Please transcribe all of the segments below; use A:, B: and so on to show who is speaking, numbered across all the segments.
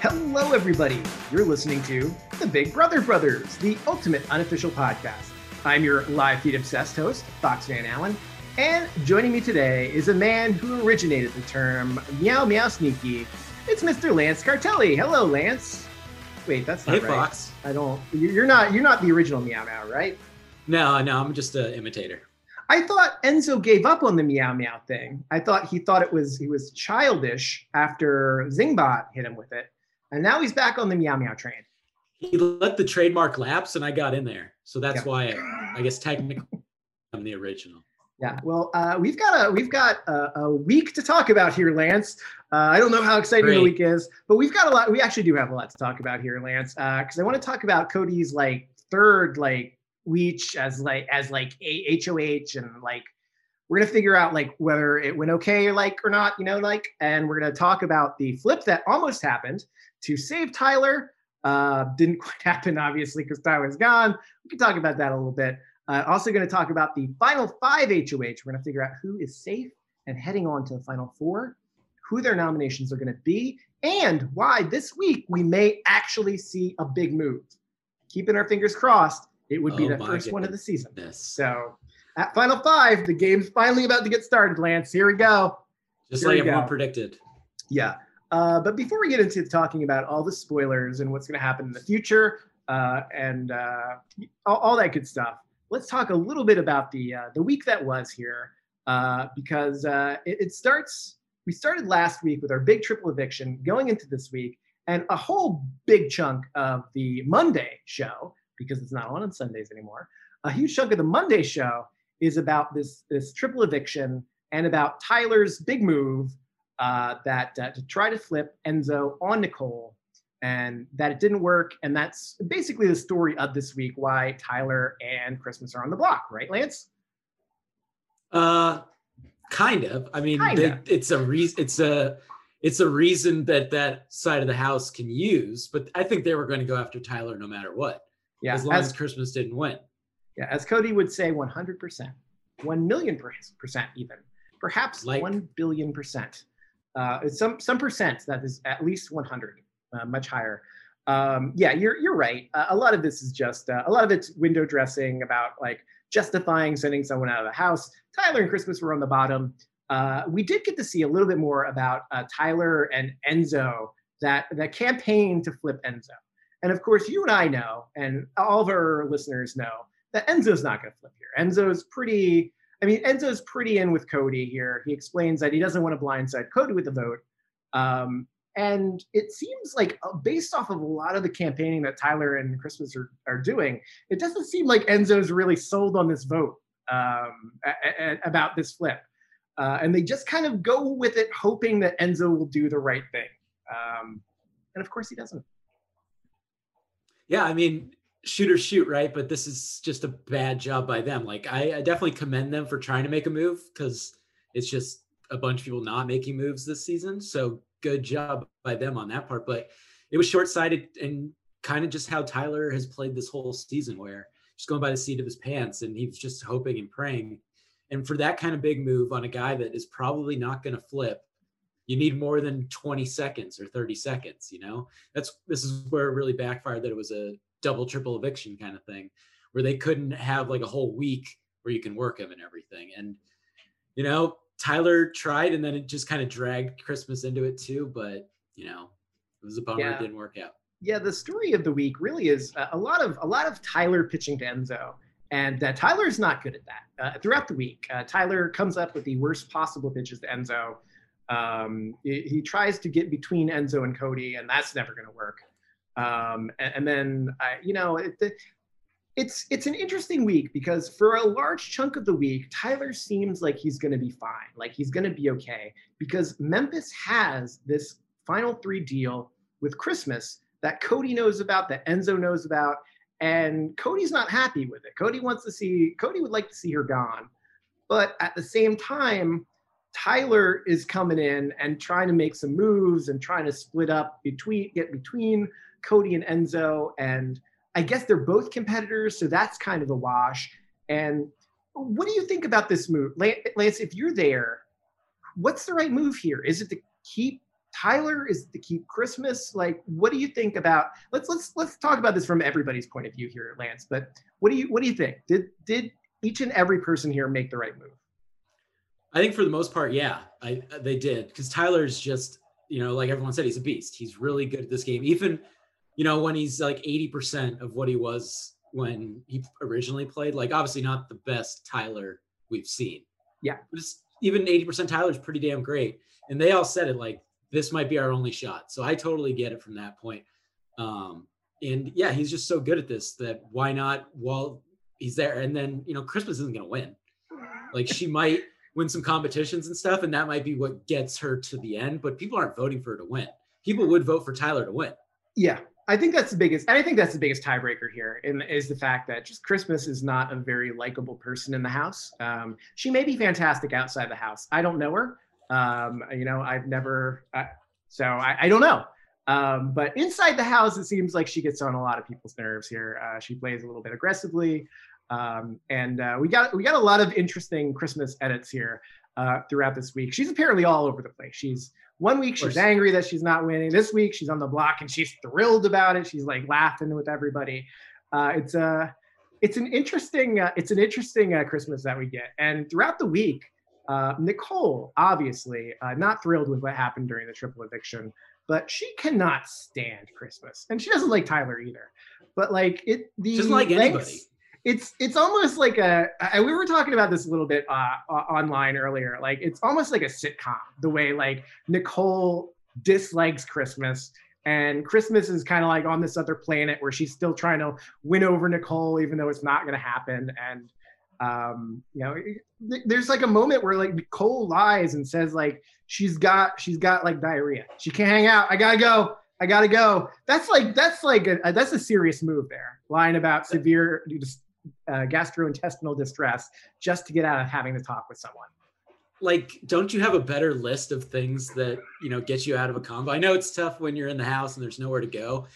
A: Hello, everybody. You're listening to the Big Brother Brothers, the ultimate unofficial podcast. I'm your live feed obsessed host, Fox Van Allen, and joining me today is a man who originated the term meow meow sneaky. It's Mr. Lance Cartelli. Hello, Lance. Wait, that's not
B: Hey,
A: right.
B: Fox.
A: I don't. you- You're not. You're not the original meow meow, right?
B: No, no, I'm just an imitator.
A: I thought Enzo gave up on the meow meow thing. I thought he thought it was he was childish after Zingbot hit him with it, and now he's back on the meow meow train.
B: He let the trademark lapse, and I got in there, so that's
A: Yeah.
B: why I, I guess technically I'm the original.
A: Yeah, well, uh, we've got a we've got a, a week to talk about here, Lance. Uh, I don't know how exciting the week is, but we've got a lot. We actually do have a lot to talk about here, Lance, because I want to talk about Cody's like third like week as like as like a HOH and like we're gonna figure out like whether it went okay or like or not, you know, like, and we're gonna talk about the flip that almost happened to save Tyler. Uh, didn't quite happen, obviously, because Tyler's gone. We can talk about that a little bit. Uh, also going to talk about the final five HOH. We're going to figure out who is safe and heading on to the final four, who their nominations are going to be, and why this week we may actually see a big move. Keeping our fingers crossed, it would be
B: Oh
A: the first one of the season. So at final five, the game's finally about to get started, Lance. Here we go.
B: just
A: Here
B: like everyone
A: go.
B: predicted.
A: Yeah. Uh, but before we get into talking about all the spoilers and what's going to happen in the future uh, and uh, all, all that good stuff, let's talk a little bit about the uh, the week that was here uh, because uh, it, it starts. We started last week with our big triple eviction, going into this week, and a whole big chunk of the Monday show because it's not on on Sundays anymore. A huge chunk of the Monday show is about this this triple eviction and about Tyler's big move uh, that uh, to try to flip Enzo on Nicole, and that it didn't work. And that's basically the story of this week. Why Tyler and Christmas are on the block, right, Lance?
B: Uh, kind of. I mean, they- it's a reason. It's a it's a reason that that side of the house can use. But I think they were going to go after Tyler no matter what,
A: Yeah,
B: as long as,
A: as,
B: Christmas didn't win.
A: yeah, as Cody would say, 100%, 1 million percent, even perhaps
B: Like-
A: 1 billion percent. Uh, some some percent that is at least 100, uh, much higher. Um, yeah, you're you're right. Uh, a lot of this is just uh, a lot of it's window dressing about like justifying sending someone out of the house. Tyler and Christmas were on the bottom. Uh, we did get to see a little bit more about uh, Tyler and Enzo that that campaign to flip Enzo. And of course, you and I know, and all of our listeners know that Enzo's not going to flip here. Enzo's pretty. I mean, Enzo's pretty in with Cody here. He explains that he doesn't want to blindside Cody with the vote. Um, and it seems like, uh, based off of a lot of the campaigning that Tyler and Christmas are, are doing, it doesn't seem like Enzo's really sold on this vote um, a- a- about this flip. Uh, and they just kind of go with it, hoping that Enzo will do the right thing. Um, and of course, he doesn't.
B: Yeah, I mean, shoot or shoot, right? But this is just a bad job by them. Like, I, I definitely commend them for trying to make a move because it's just a bunch of people not making moves this season. So good job by them on that part. But it was short sighted and kind of just how Tyler has played this whole season, where just going by the seat of his pants and he's just hoping and praying. And for that kind of big move on a guy that is probably not going to flip, you need more than 20 seconds or 30 seconds, you know? That's this is where it really backfired that it was a double triple eviction kind of thing where they couldn't have like a whole week where you can work him and everything. And you know, Tyler tried and then it just kind of dragged Christmas into it too, but you know, it was a bummer
A: Yeah.
B: it didn't work out.
A: yeah, the story of the week really is a, a lot of a lot of Tyler pitching to Enzo, and uh, Tyler's not good at that. Uh, throughout the week, uh, Tyler comes up with the worst possible pitches to Enzo. Um, he, he tries to get between Enzo and Cody, and that's never going to work. Um, and, and then uh, you know it, the, it's it's an interesting week because for a large chunk of the week, Tyler seems like he's going to be fine, like he's going to be okay because Memphis has this final three deal with Christmas that Cody knows about, that Enzo knows about, and Cody's not happy with it. Cody wants to see, Cody would like to see her gone. But at the same time, Tyler is coming in and trying to make some moves and trying to split up between, get between Cody and Enzo. And I guess they're both competitors, so that's kind of a wash. And what do you think about this move? Lance, if you're there, what's the right move here? Is it to keep Tyler is it to keep Christmas. Like, what do you think about? Let's let's let's talk about this from everybody's point of view here, Lance. But what do you what do you think? Did did each and every person here make the right move?
B: I think for the most part, yeah, I they did because Tyler's just you know like everyone said, he's a beast. He's really good at this game. Even you know when he's like eighty percent of what he was when he originally played. Like obviously not the best Tyler we've seen.
A: Yeah,
B: just even eighty percent Tyler's pretty damn great. And they all said it like this might be our only shot. So I totally get it from that point. Um, and yeah, he's just so good at this that why not while he's there? And then you know Christmas isn't going to win. Like she might win some competitions and stuff, and that might be what gets her to the end. But people aren't voting for her to win. People would vote for Tyler to win.
A: Yeah, I think that's the biggest. And I think that's the biggest tiebreaker here, is the fact that just Christmas is not a very likable person in the house. Um, she may be fantastic outside the house. I don't know her. Um, you know, I've never. So I, I, don't know. Um, but inside the house, it seems like she gets on a lot of people's nerves here. Uh, she plays a little bit aggressively. Um, and uh, we got we got a lot of interesting Christmas edits here uh, throughout this week. She's apparently all over the place. She's one week she's angry that she's not winning. This week she's on the block and she's thrilled about it. She's like laughing with everybody. Uh, it's a uh, it's an interesting uh, it's an interesting uh, Christmas that we get. And throughout the week, uh, Nicole obviously uh, not thrilled with what happened during the triple eviction, but she cannot stand Christmas, and she doesn't like Tyler either. But like it, the
B: doesn't like anybody
A: it's it's almost like a I, we were talking about this a little bit uh, online earlier. Like it's almost like a sitcom the way like nicole dislikes christmas and christmas is kind of like on this other planet where she's still trying to win over nicole even though it's not going to happen. And um you know there's like a moment where like nicole lies and says like she's got she's got like diarrhea. She can't hang out. I gotta go. I gotta go. That's like that's like a, that's a serious move there. Lying about severe uh, gastrointestinal distress just to get out of having to talk with someone.
B: Like don't you have a better list of things that you know get you out of a combo? I know it's tough when you're in the house and there's nowhere to go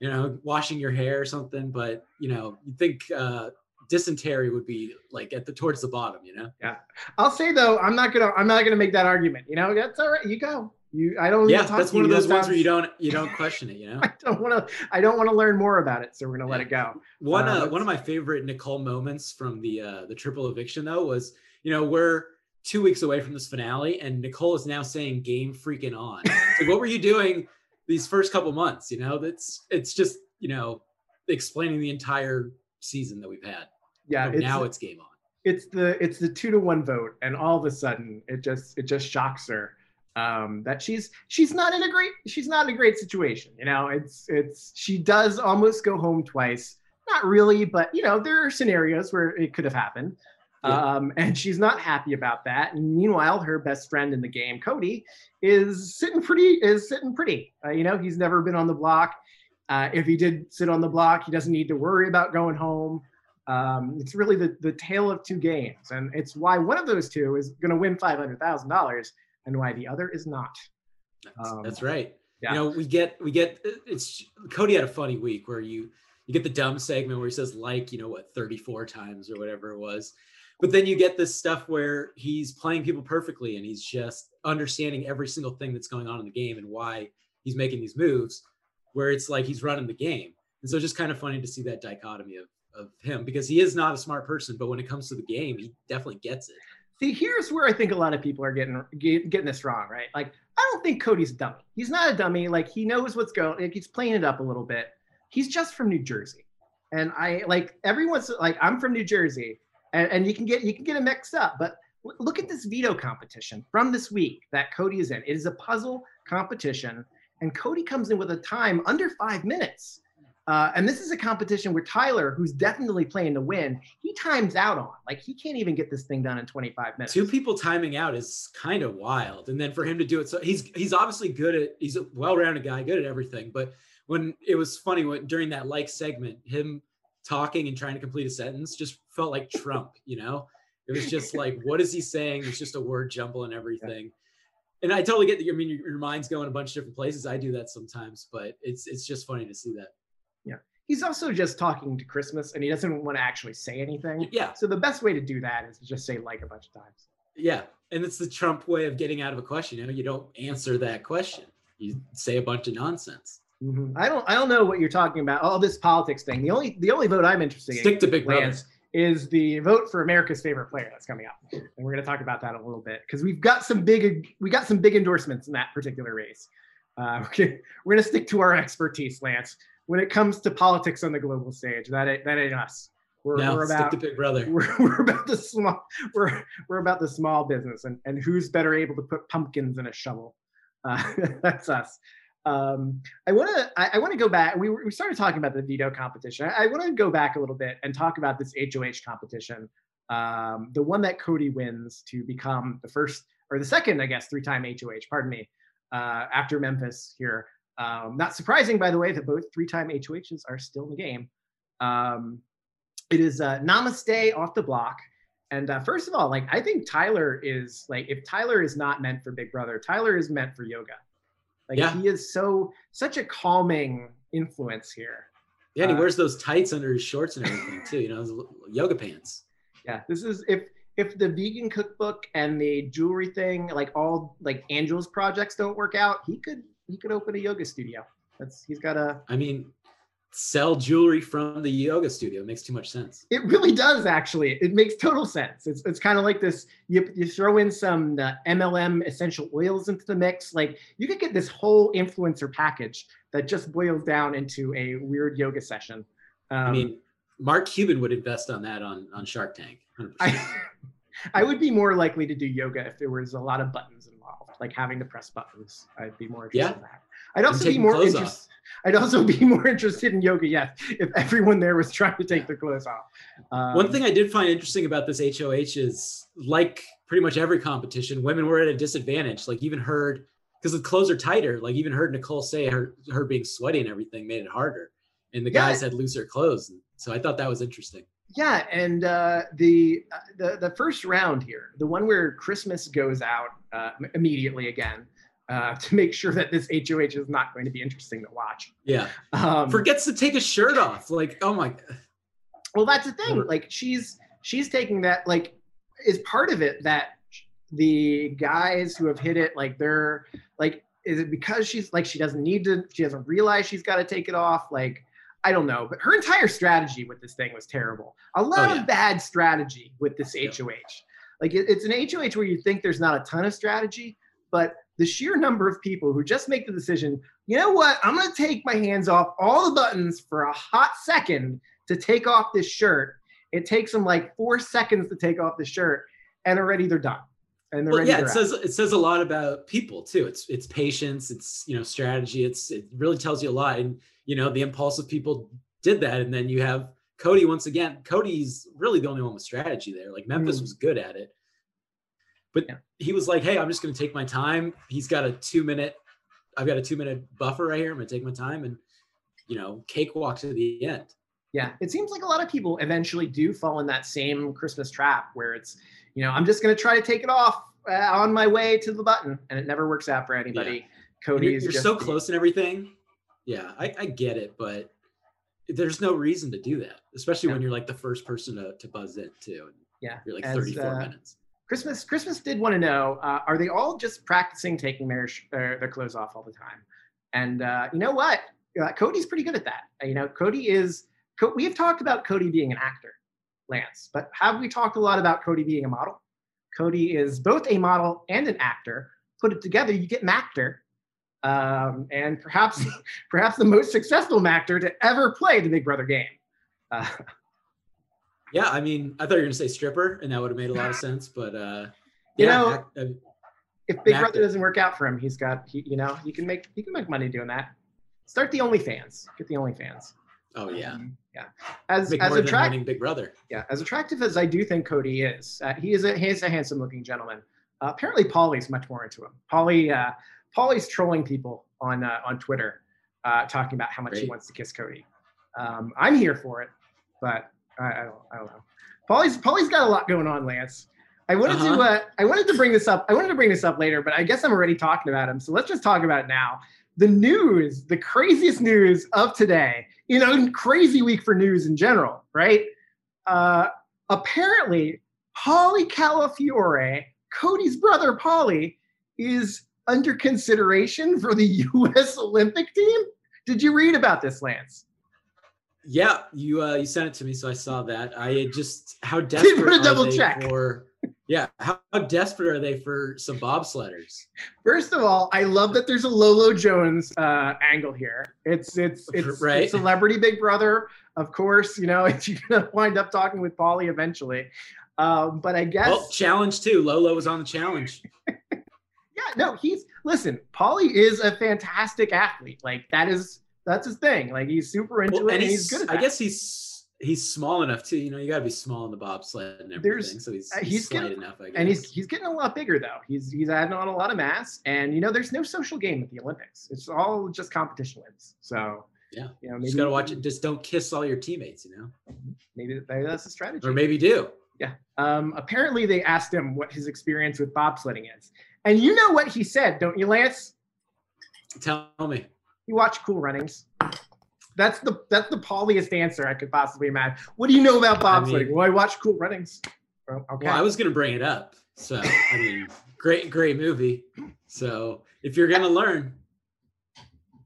B: you know washing your hair or something but you know you think uh dysentery would be like at the towards the bottom you know?
A: Yeah. I'll say though i'm not gonna i'm not gonna make that argument you know? That's all right you go you, I don't.
B: Yeah, that's one of those ones where you don't you don't question it. You know.
A: I don't want to. I don't want to learn more about it, so we're gonna let it go.
B: One uh, uh, one of my favorite Nicole moments from the uh, the triple eviction though was you know we're two weeks away from this finale, and Nicole is now saying "game freaking on." so what were you doing these first couple months? You know, that's it's just you know explaining the entire season that we've had.
A: Yeah,
B: it's, now it's game on.
A: It's the it's the two to one vote, and all of a sudden it just it just shocks her um, that she's she's not in a great she's not in a great situation. You know, it's it's she does almost go home twice. Not really, but you know, there are scenarios where it could have happened. Yeah. Um, and she's not happy about that. And meanwhile, her best friend in the game, Cody, is sitting pretty is sitting pretty. Uh, you know, he's never been on the block. Uh, if he did sit on the block, he doesn't need to worry about going home. Um, it's really the, the tale of two games. And it's why one of those two is going to win $500,000 and why the other is not.
B: That's, um, that's right. Yeah. You know, we get we get it's Cody had a funny week where you you get the dumb segment where he says like you know what 34 times or whatever it was but then you get this stuff where he's playing people perfectly and he's just understanding every single thing that's going on in the game and why he's making these moves where it's like he's running the game and so it's just kind of funny to see that dichotomy of, of him because he is not a smart person but when it comes to the game he definitely gets it
A: See, here's where I think a lot of people are getting getting this wrong, right? Like, I don't think Cody's a dummy. He's not a dummy. Like, he knows what's going. Like, he's playing it up a little bit. He's just from New Jersey, and I like everyone's like I'm from New Jersey, and, and you can get you can get it mixed up. But look at this veto competition from this week that Cody is in. It is a puzzle competition, and Cody comes in with a time under five minutes. Uh, and this is a competition where Tyler, who's definitely playing to win, he times out on. Like he can't even get this thing done in 25 minutes.
B: Two people timing out is kind of wild. And then for him to do it, so he's he's obviously good at he's a well-rounded guy, good at everything. But when it was funny when during that like segment, him talking and trying to complete a sentence just felt like Trump, you know? It was just like, what is he saying? It's just a word jumble and everything. Yeah and I totally get that. I mean, your, your, mind's going a bunch of different places. I do that sometimes, but it's it's just funny to see that
A: he's also just talking to Christmas and he doesn't want to actually say anything.
B: Yeah.
A: So the best way to do that is to just say like a bunch of times.
B: Yeah. and it's the Trump way of getting out of a question. You know, you don't answer that question. You say a bunch of nonsense.
A: Mm-hmm. I don't I don't know what you're talking about. All this politics thing. The only the only vote I'm interested
B: Stick
A: in Stick
B: to Big Brother.
A: is the vote for America's favorite player that's coming up, and we're going to talk about that a little bit because we've got some big we got some big endorsements in that particular race. Uh, we're going to stick to our expertise, Lance. When it comes to politics on the global stage, that ain't, that ain't us.
B: We're, no, we're about Big Brother.
A: We're, we're about the small we're we're about the small business and, and who's better able to put pumpkins in a shovel. Uh, that's us. Um, I want to I, I want to go back. We, we started talking about the veto competition. I, I want to go back a little bit and talk about this HOH competition, um, the one that Cody wins to become the first or the second, I guess, three-time HOH. Pardon me, uh, after Memphis here. Um, not surprising, by the way, that both three-time HOHs are still in the game. Um, it is uh, Namaste off the block. And uh, first of all, like I think Tyler is like if Tyler is not meant for Big Brother, Tyler is meant for yoga. Like yeah. he is so such a calming influence here.
B: Yeah, and he uh, wears those tights under his shorts and everything too. You know, yoga pants.
A: Yeah, this is if if the vegan cookbook and the jewelry thing, like all like Angel's projects don't work out, he could he could open a yoga studio. That's he's got a.
B: I mean, sell jewelry from the yoga studio. It makes too much sense.
A: It really does, actually. It makes total sense. It's, it's kind of like this you, you throw in some uh, MLM essential oils into the mix. Like you could get this whole influencer package that just boils down into a weird yoga session.
B: Um, I mean, Mark Cuban would invest on that on, on Shark Tank.
A: I, I would be more likely to do yoga if there was a lot of buttons involved, like having to press buttons. I'd be more interested yeah. in that. I'd also be more interested. I'd also be more interested in yoga, yes, if everyone there was trying to take their clothes off.
B: Um, One thing I did find interesting about this HOH is, like pretty much every competition, women were at a disadvantage. Like even heard because the clothes are tighter. Like even heard Nicole say her her being sweaty and everything made it harder, and the yeah. guys had looser clothes. So I thought that was interesting.
A: Yeah, and uh, the uh, the the first round here, the one where Christmas goes out uh, immediately again uh, to make sure that this HOH is not going to be interesting to watch.
B: Yeah. Um, Forgets to take a shirt off. Like, oh my.
A: Well, that's the thing. Like, she's she's taking that. Like, is part of it that the guys who have hit it, like, they're like, is it because she's like she doesn't need to? She doesn't realize she's got to take it off. Like, I don't know. But her entire strategy with this thing was terrible. A lot oh, yeah. of bad strategy with this HOH. Like, it, it's an HOH where you think there's not a ton of strategy, but the sheer number of people who just make the decision, you know what, I'm going to take my hands off all the buttons for a hot second to take off this shirt. It takes them like four seconds to take off the shirt, and already they're done. And they're
B: well. Yeah, it says it says a lot about people too. It's it's patience. It's you know strategy. It's it really tells you a lot. And you know the impulsive people did that, and then you have Cody once again. Cody's really the only one with strategy there. Like Memphis mm. was good at it, but yeah. he was like, "Hey, I'm just going to take my time." He's got a two minute. I've got a two minute buffer right here. I'm going to take my time and, you know, cakewalk to the end.
A: Yeah, it seems like a lot of people eventually do fall in that same Christmas trap where it's, you know, I'm just going to try to take it off uh, on my way to the button, and it never works out for anybody. Yeah. Cody
B: you're, you're so close and everything. Yeah, I, I, get it, but there's no reason to do that, especially when you're like the first person to, to buzz in too.
A: Yeah,
B: you're like As, 34 uh, minutes.
A: Christmas Christmas did want to know: uh, Are they all just practicing taking their their, their clothes off all the time? And uh, you know what? Uh, Cody's pretty good at that. Uh, you know, Cody is. we have talked about Cody being an actor, Lance, but have we talked a lot about Cody being a model? Cody is both a model and an actor. Put it together, you get Mactor, um, and perhaps perhaps the most successful Mactor to ever play the Big Brother game. Uh,
B: yeah, I mean, I thought you were gonna say stripper, and that would have made a lot of sense. But uh,
A: you yeah, know, uh, if Big Brother doesn't work out for him, he's got, he, you know, he can make he can make money doing that. Start the OnlyFans. Get the OnlyFans.
B: Oh yeah, um,
A: yeah. As
B: Make
A: as
B: attractive, Big Brother.
A: Yeah, as attractive as I do think Cody is, uh, he is a he is a handsome looking gentleman. Uh, apparently, Paulie's much more into him. Paulie, uh, Paulie's trolling people on uh, on Twitter, uh, talking about how much Great. he wants to kiss Cody. Um, I'm here for it, but I, I don't I don't know. Paulie's Paulie's got a lot going on, Lance. I wanted uh-huh. to uh, I wanted to bring this up. I wanted to bring this up later, but I guess I'm already talking about him. So let's just talk about it now. The news, the craziest news of today, you know, crazy week for news in general, right? Uh, apparently, Paulie Calafiore Cody's brother Paulie, is under consideration for the U.S. Olympic team. Did you read about this, Lance?
B: Yeah, you uh, you sent it to me, so I saw that. I just how desperate
A: double
B: are they
A: check.
B: for? Yeah, how, how desperate are they for some bobsledders?
A: First of all, I love that there's a Lolo Jones uh, angle here. It's it's it's,
B: Right.
A: it's celebrity Big Brother, of course. You know, you're gonna wind up talking with Paulie eventually. Um, but I guess
B: Well, challenge too. Lolo was on the challenge.
A: Yeah, no, he's listen, Paulie is a fantastic athlete. Like that is that's his thing. Like he's super into
B: Well,
A: it
B: and he's,
A: he's, good at
B: I guess he's he's small enough too. You know, you got to be small in the bobsled and everything.
A: There's-
B: so he's
A: uh,
B: he's,
A: he's
B: slight
A: getting-
B: enough. I guess.
A: and he's he's getting a lot bigger though. He's he's adding on a lot of mass, and you know, there's no social game at the Olympics. It's all just competition wins. So
B: Yeah.
A: you know, maybe
B: just gotta watch it. Just don't kiss all your teammates. You know,
A: Maybe, maybe that's a strategy.
B: or maybe do. Yeah.
A: Um, apparently, they asked him what his experience with bobsledding is, and you know what he said, don't you, Lance?
B: Tell me.
A: You watch Cool Runnings. That's the that's the Pauliest answer I could possibly imagine. What do you know about
B: I
A: bobsledding?
B: mean-
A: well, I watch Cool Runnings. Well, okay.
B: Well, I was gonna bring it up. So I mean, great, great movie. So if you're gonna learn,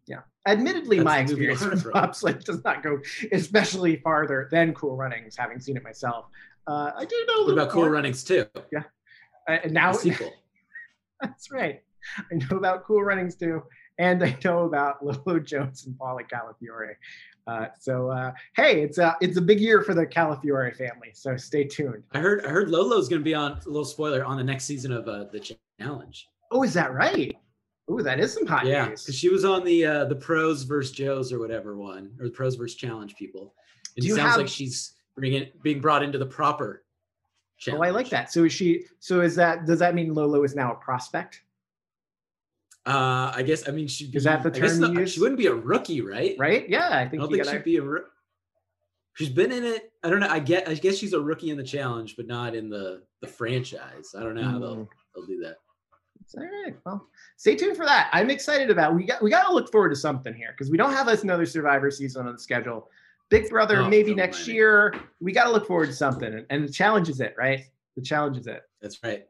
A: yeah.
B: Admittedly,
A: my experience with bobsled does not go especially farther than Cool Runnings, having seen it myself. Uh, I do know
B: what
A: little
B: about Cool. Runnings too?
A: Uh, and now
B: sequel.
A: that's right. I know about Cool Runnings too, and I know about Lolo Jones and Paulie Calafiore. Uh, so uh, hey, it's a it's a big year for the Calafiore family. So stay tuned.
B: I heard I heard Lolo's gonna be on a little spoiler on the next season of uh, the challenge.
A: Oh, is that right? Oh, that is some hot
B: Yeah,
A: news.
B: because she was on the uh, the pros versus Joes or whatever one, or the pros versus challenge people. It sounds
A: have-
B: like she's bringing being brought into the proper.
A: Oh, I like that. So is she? So is that? Does that mean Lolo is now a prospect?
B: Uh, I guess I mean she.
A: Is that the term you use?
B: She wouldn't be a rookie, right?
A: Right? Yeah, I think.
B: I don't
A: you
B: think
A: gotta.
B: she'd be a. roo- She's been in it. I don't know. I get. I guess she's a rookie in the challenge, but not in the the franchise. I don't know how they'll they'll do that.
A: It's all right. Well, stay tuned for that. I'm excited about. We got we got to look forward to something here because we don't have us another Survivor season on the schedule. Big Brother
B: Oh,
A: maybe next
B: mind
A: year. We got to look forward to something, and, and the challenge is it, right? The challenge is it.
B: That's right.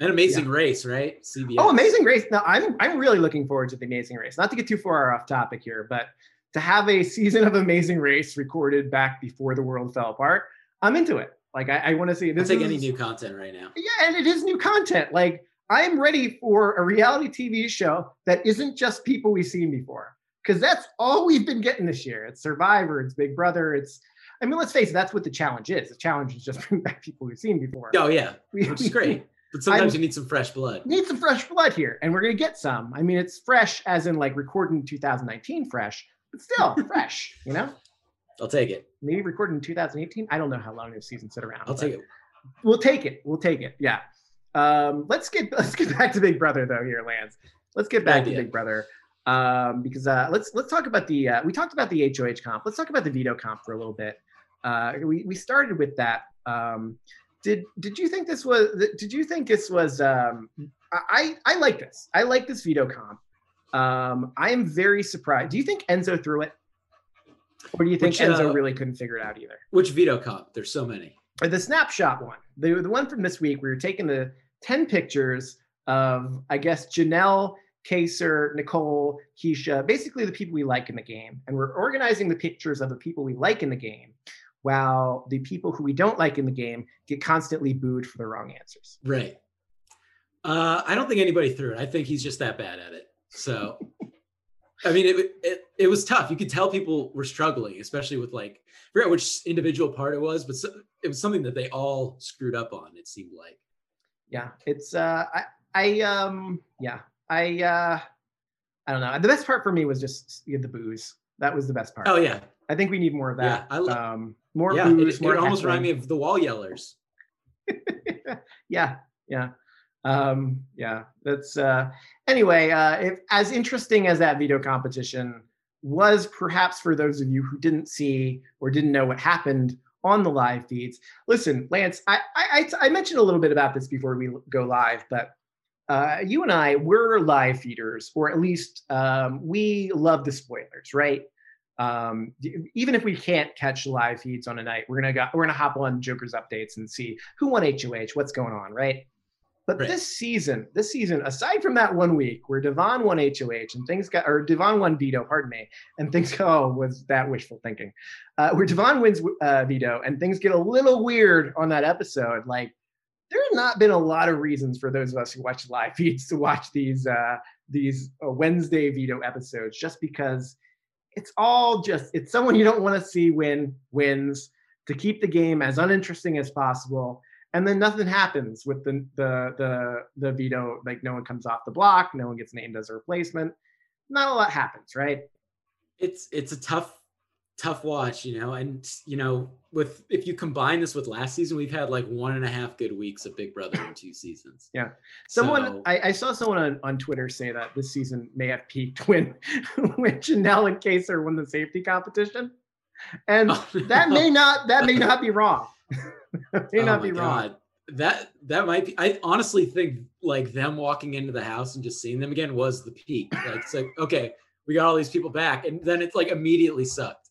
B: An amazing race, right? CBS.
A: Oh, Amazing Race! Now I'm I'm really looking forward to the Amazing Race. Not to get too far off topic here, but to have a season of Amazing Race recorded back before the world fell apart, I'm into it. Like I, I want to see
B: I'll
A: this.
B: take
A: is,
B: any new content right now.
A: Yeah, and it is new content. Like I'm ready for a reality TV show that isn't just people we've seen before. Because that's all we've been getting this year. It's Survivor, it's Big Brother, it's I mean, let's face it, that's what the challenge is. The challenge is just bring back people we've seen before.
B: Oh yeah,
A: We-
B: which is great. But sometimes
A: I'm-
B: you need some fresh blood.
A: need some fresh blood here, and we're gonna get some. I mean, it's fresh as in like recording 2019 fresh, but still fresh, you know?
B: I'll take it.
A: Maybe recorded in 2018. I don't know how long this season sit around.
B: I'll take it.
A: we'll take it. We'll take it. Yeah. Um, let's get let's get back to Big Brother though here, Lance. Let's get back to. Big Brother. Um, because uh, let's let's talk about the uh, we talked about the HOH comp. Let's talk about the veto comp for a little bit. Uh, we we started with that. Um, did did you think this was did you think this was um, I I like this. I like this veto comp. Um, I am very surprised. Do you think Enzo threw it? Or do you think
B: Which,
A: Enzo
B: uh,
A: really couldn't figure it out either?
B: Which veto comp? There's so many.
A: or the snapshot one, the the one from this week, we were taking the ten pictures of I guess Janelle, Kaysar, Nicole, Keesha, basically the people we like in the game, and we're organizing the pictures of the people we like in the game, while the people who we don't like in the game get constantly booed for the wrong answers.
B: Right. Uh, I don't think anybody threw it. I think he's just that bad at it. So, I mean, it, it it was tough. You could tell people were struggling, especially with like I forget which individual part it was, but so, it was something that they all screwed up on. It seemed like.
A: Yeah, it's uh, I I um yeah I uh I don't know. The best part for me was just the booze. That was the best part.
B: Oh yeah,
A: I think we need more of that.
B: Yeah, I
A: um, more
B: yeah.
A: booze,
B: It,
A: more
B: it almost reminded me of the Wall Yellers.
A: yeah yeah um yeah that's uh anyway uh if as interesting as that veto competition was perhaps for those of you who didn't see or didn't know what happened on the live feeds listen lance i i i, I mentioned a little bit about this before we go live but uh, you and I, we're live feeders, or at least um, we love the spoilers, right? Um, even if we can't catch live feeds on a night, we're gonna go, we're gonna hop on Joker's updates and see who won HOH, what's going on, right? But
B: Right.
A: this season, this season, aside from that one week where Da'Vonne won HOH and things got, or Da'Vonne won veto, pardon me, and things go, oh, was that wishful thinking? Uh, where Da'Vonne wins uh, veto and things get a little weird on that episode. Like, there have not been a lot of reasons for those of us who watch live feeds to watch these uh, these uh, Wednesday veto episodes, just because it's all just it's someone you don't want to see win wins to keep the game as uninteresting as possible. And then nothing happens with the the the the veto like no one comes off the block no one gets named as a replacement. Not a lot happens right?
B: It's it's a tough tough watch, you know. And you know, with if you combine this with last season, we've had like one and a half good weeks of Big Brother in two seasons.
A: Yeah. someone
B: So-
A: I, I saw someone on, on twitter say that this season may have peaked when when Janelle and Kaysar won the safety competition and
B: Oh,
A: that may not that may not be wrong may
B: Oh
A: not be wrong
B: That that might be. I honestly think like them walking into the house and just seeing them again was the peak. Like it's like okay, we got all these people back, and then it's like immediately sucked.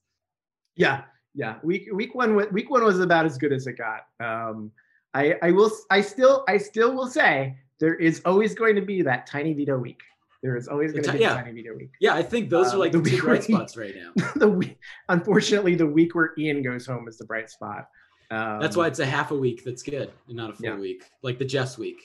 A: Yeah, yeah. Week week one week one was about as good as it got. Um, I I will I still I still will say there is always going to be that tiny veto week. There is always going to be
B: yeah.
A: a tiny veto week.
B: Yeah, I think those
A: Um,
B: are like
A: the
B: the two bright
A: where-
B: spots right now.
A: the week, unfortunately, the week where Ian goes home is the bright spot. Um,
B: That's why it's a half a week that's good, and not a full
A: Yeah.
B: week, like the Jess week.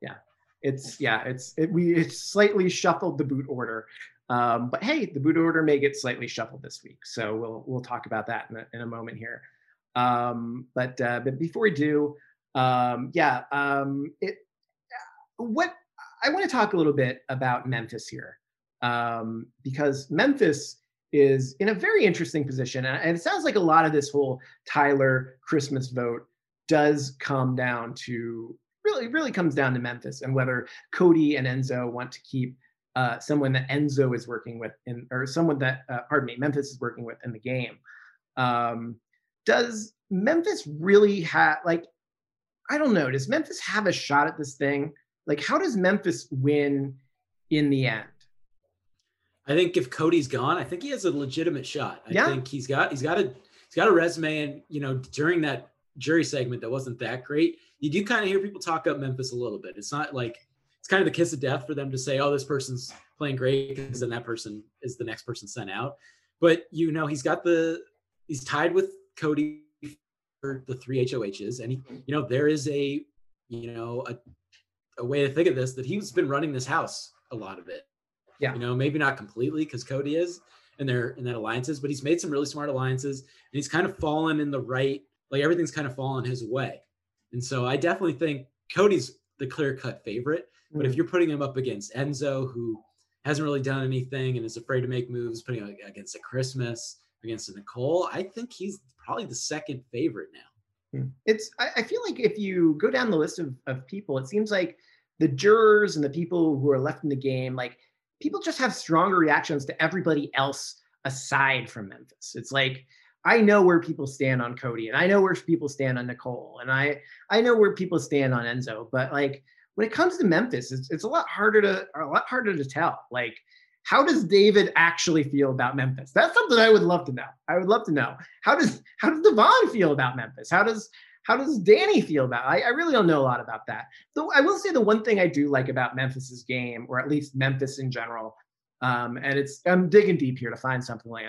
A: Yeah, it's yeah it's it, we it's slightly shuffled the boot order. Um, but hey, the boot order may get slightly shuffled this week, so we'll we'll talk about that in a, in a moment here. Um, but uh, but before we do, um, yeah, um, it what I want to talk a little bit about Memphis here um, because Memphis is in a very interesting position, and it sounds like a lot of this whole Tyler Christmas vote does come down to really really comes down to Memphis and whether Cody and Enzo want to keep uh, someone that Enzo is working with in or someone that uh, pardon me Memphis is working with in the game. Um, does Memphis really have like I don't know. Does Memphis have a shot at this thing? Like, how does Memphis win in the end?
B: I think if Cody's gone, I think he has a legitimate shot. I
A: Yeah.
B: think he's got he's got a he's got a resume, and you know during that jury segment that wasn't that great, you do kind of hear people talk up Memphis a little bit. It's not like it's kind of the kiss of death for them to say, "Oh, this person's playing great," because then that person is the next person sent out. But you know he's got the he's tied with Cody for the three HOHs, and he you know there is a you know a a way to think of this that he's been running this house a lot of it.
A: Yeah.
B: You know, maybe not completely because Cody is and they're in that alliances, but he's made some really smart alliances and he's kind of fallen in the right, like everything's kind of fallen his way. And so I definitely think Cody's the clear cut favorite. But if you're putting him up against Enzo, who hasn't really done anything and is afraid to make moves, putting him against a Christmas, against a Nicole, I think he's probably the second favorite now.
A: Hmm. It's I, I feel like if you go down the list of, of people, it seems like the jurors and the people who are left in the game, like people just have stronger reactions to everybody else aside from Memphis. It's like I know where people stand on Cody and I know where people stand on Nicole and I I know where people stand on Enzo, but like when it comes to Memphis, it's, it's a lot harder to a lot harder to tell. Like how does David actually feel about Memphis? That's something I would love to know. I would love to know. How does how does Da'Vonne feel about Memphis? How does how does Dani feel about? I, I really don't know a lot about that. Though I will say the one thing I do like about Memphis's game, or at least Memphis in general, um, and it's I'm digging deep here to find something like.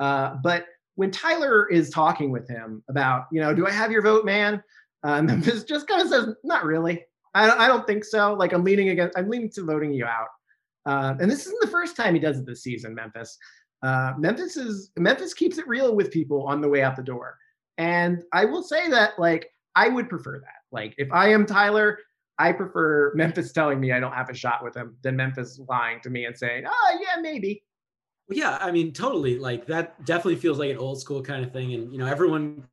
A: Uh, but when Tyler is talking with him about, you know, do I have your vote, man? Uh, Memphis just kind of says, not really. I don't, I don't think so. Like I'm leaning against, I'm leaning to voting you out. Uh, and this isn't the first time he does it this season, Memphis. Uh, Memphis is Memphis keeps it real with people on the way out the door. And I will say that, like, I would prefer that. Like, if I am Tyler, I prefer Memphis telling me I don't have a shot with him than Memphis lying to me and saying, "Oh, yeah, maybe."
B: Yeah, I mean, totally. Like that definitely feels like an old school kind of thing. And you know, everyone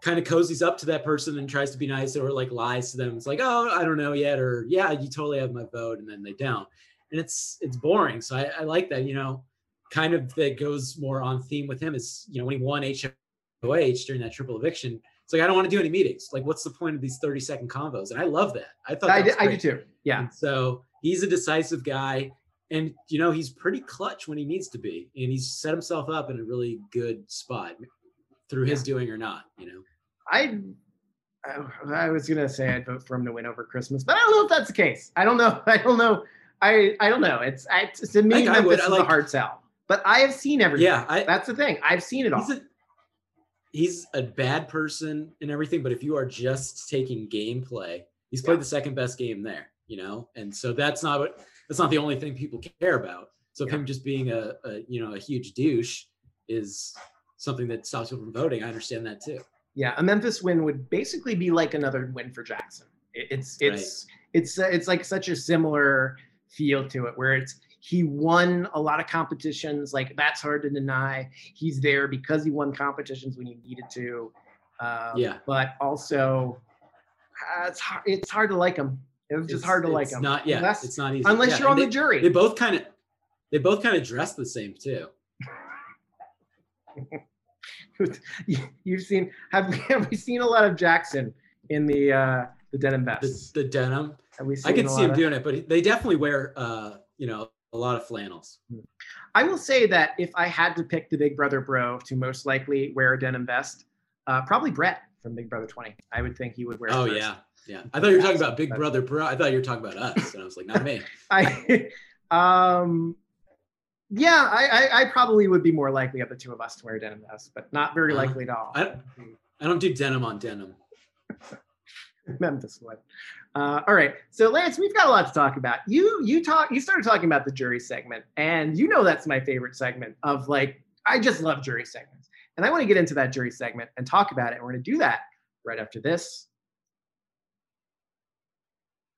B: kind of cozies up to that person and tries to be nice or like lies to them. It's like, oh, I don't know yet, or yeah, you totally have my vote, and then they don't. And it's it's boring. So I, I like that, you know, kind of that goes more on theme with him is, you know, when he won HOH during that triple eviction, it's like I don't want to do any meetings. Like, what's the point of these 30 second combos? And I love that. I thought
A: I,
B: that
A: d-
B: was
A: I do too. Yeah.
B: And so he's a decisive guy. And, you know, he's pretty clutch when he needs to be. And he's set himself up in a really good spot through his doing or not, you know?
A: I I, was gonna say I'd vote for him to win over Christmas, but I don't know if that's the case. I don't know. I don't know. I I don't know. It's I, it's to me
B: I- I would- I
A: is a
B: like-
A: hard sell. But I have seen everything.
B: Yeah, I,
A: That's the thing. I've seen it all.
B: he's a he's a bad person and everything, but if you are just taking gameplay, he's played
A: Yeah.
B: the second best game there, you know, and so that's not what that's not the only thing people care about. So
A: Yeah.
B: him just being a, a you know a huge douche is something that stops people from voting, I understand that too.
A: Yeah, a Memphis win would basically be like another win for Jackson. It- It's it's it's uh, it's like such a similar feel to it, where it's he won a lot of competitions. Like that's hard to deny. He's there because he won competitions when he needed to. Um,
B: Yeah.
A: but also uh, it's hard. It's hard to like him. It was just
B: It's-
A: hard to like him.
B: Not yeah,
A: unless,
B: it's not easy.
A: unless
B: Yeah,
A: you're on
B: and
A: the jury.
B: They both kind of they both kind of dress the same too.
A: You- You've seen have we, have we seen a lot of Jackson in the uh the denim
B: The,
A: vests?
B: the denim.
A: Have we
B: I can see him
A: of-
B: doing it, but they definitely wear uh, you know, a lot of flannels.
A: I will say that if I had to pick the Big Brother bro to most likely wear a denim vest, uh, probably Brett from Big Brother 20. I would think he would wear. it
B: Oh
A: first.
B: yeah, yeah. I thought you were talking about Big Brother Bro. I thought you were talking about us, and I was like, not me.
A: I, um, yeah, I, I, I probably would be more likely of the two of us to wear denim vest, but not very
B: Uh,
A: likely at all.
B: I- I don't do denim on denim.
A: Memphis would. Uh, all right, so Lance, we've got a lot to talk about. You you talk you started talking about the jury segment, and you know that's my favorite segment of like I just love jury segments, and I want to get into that jury segment and talk about it. And we're going to do that right after this.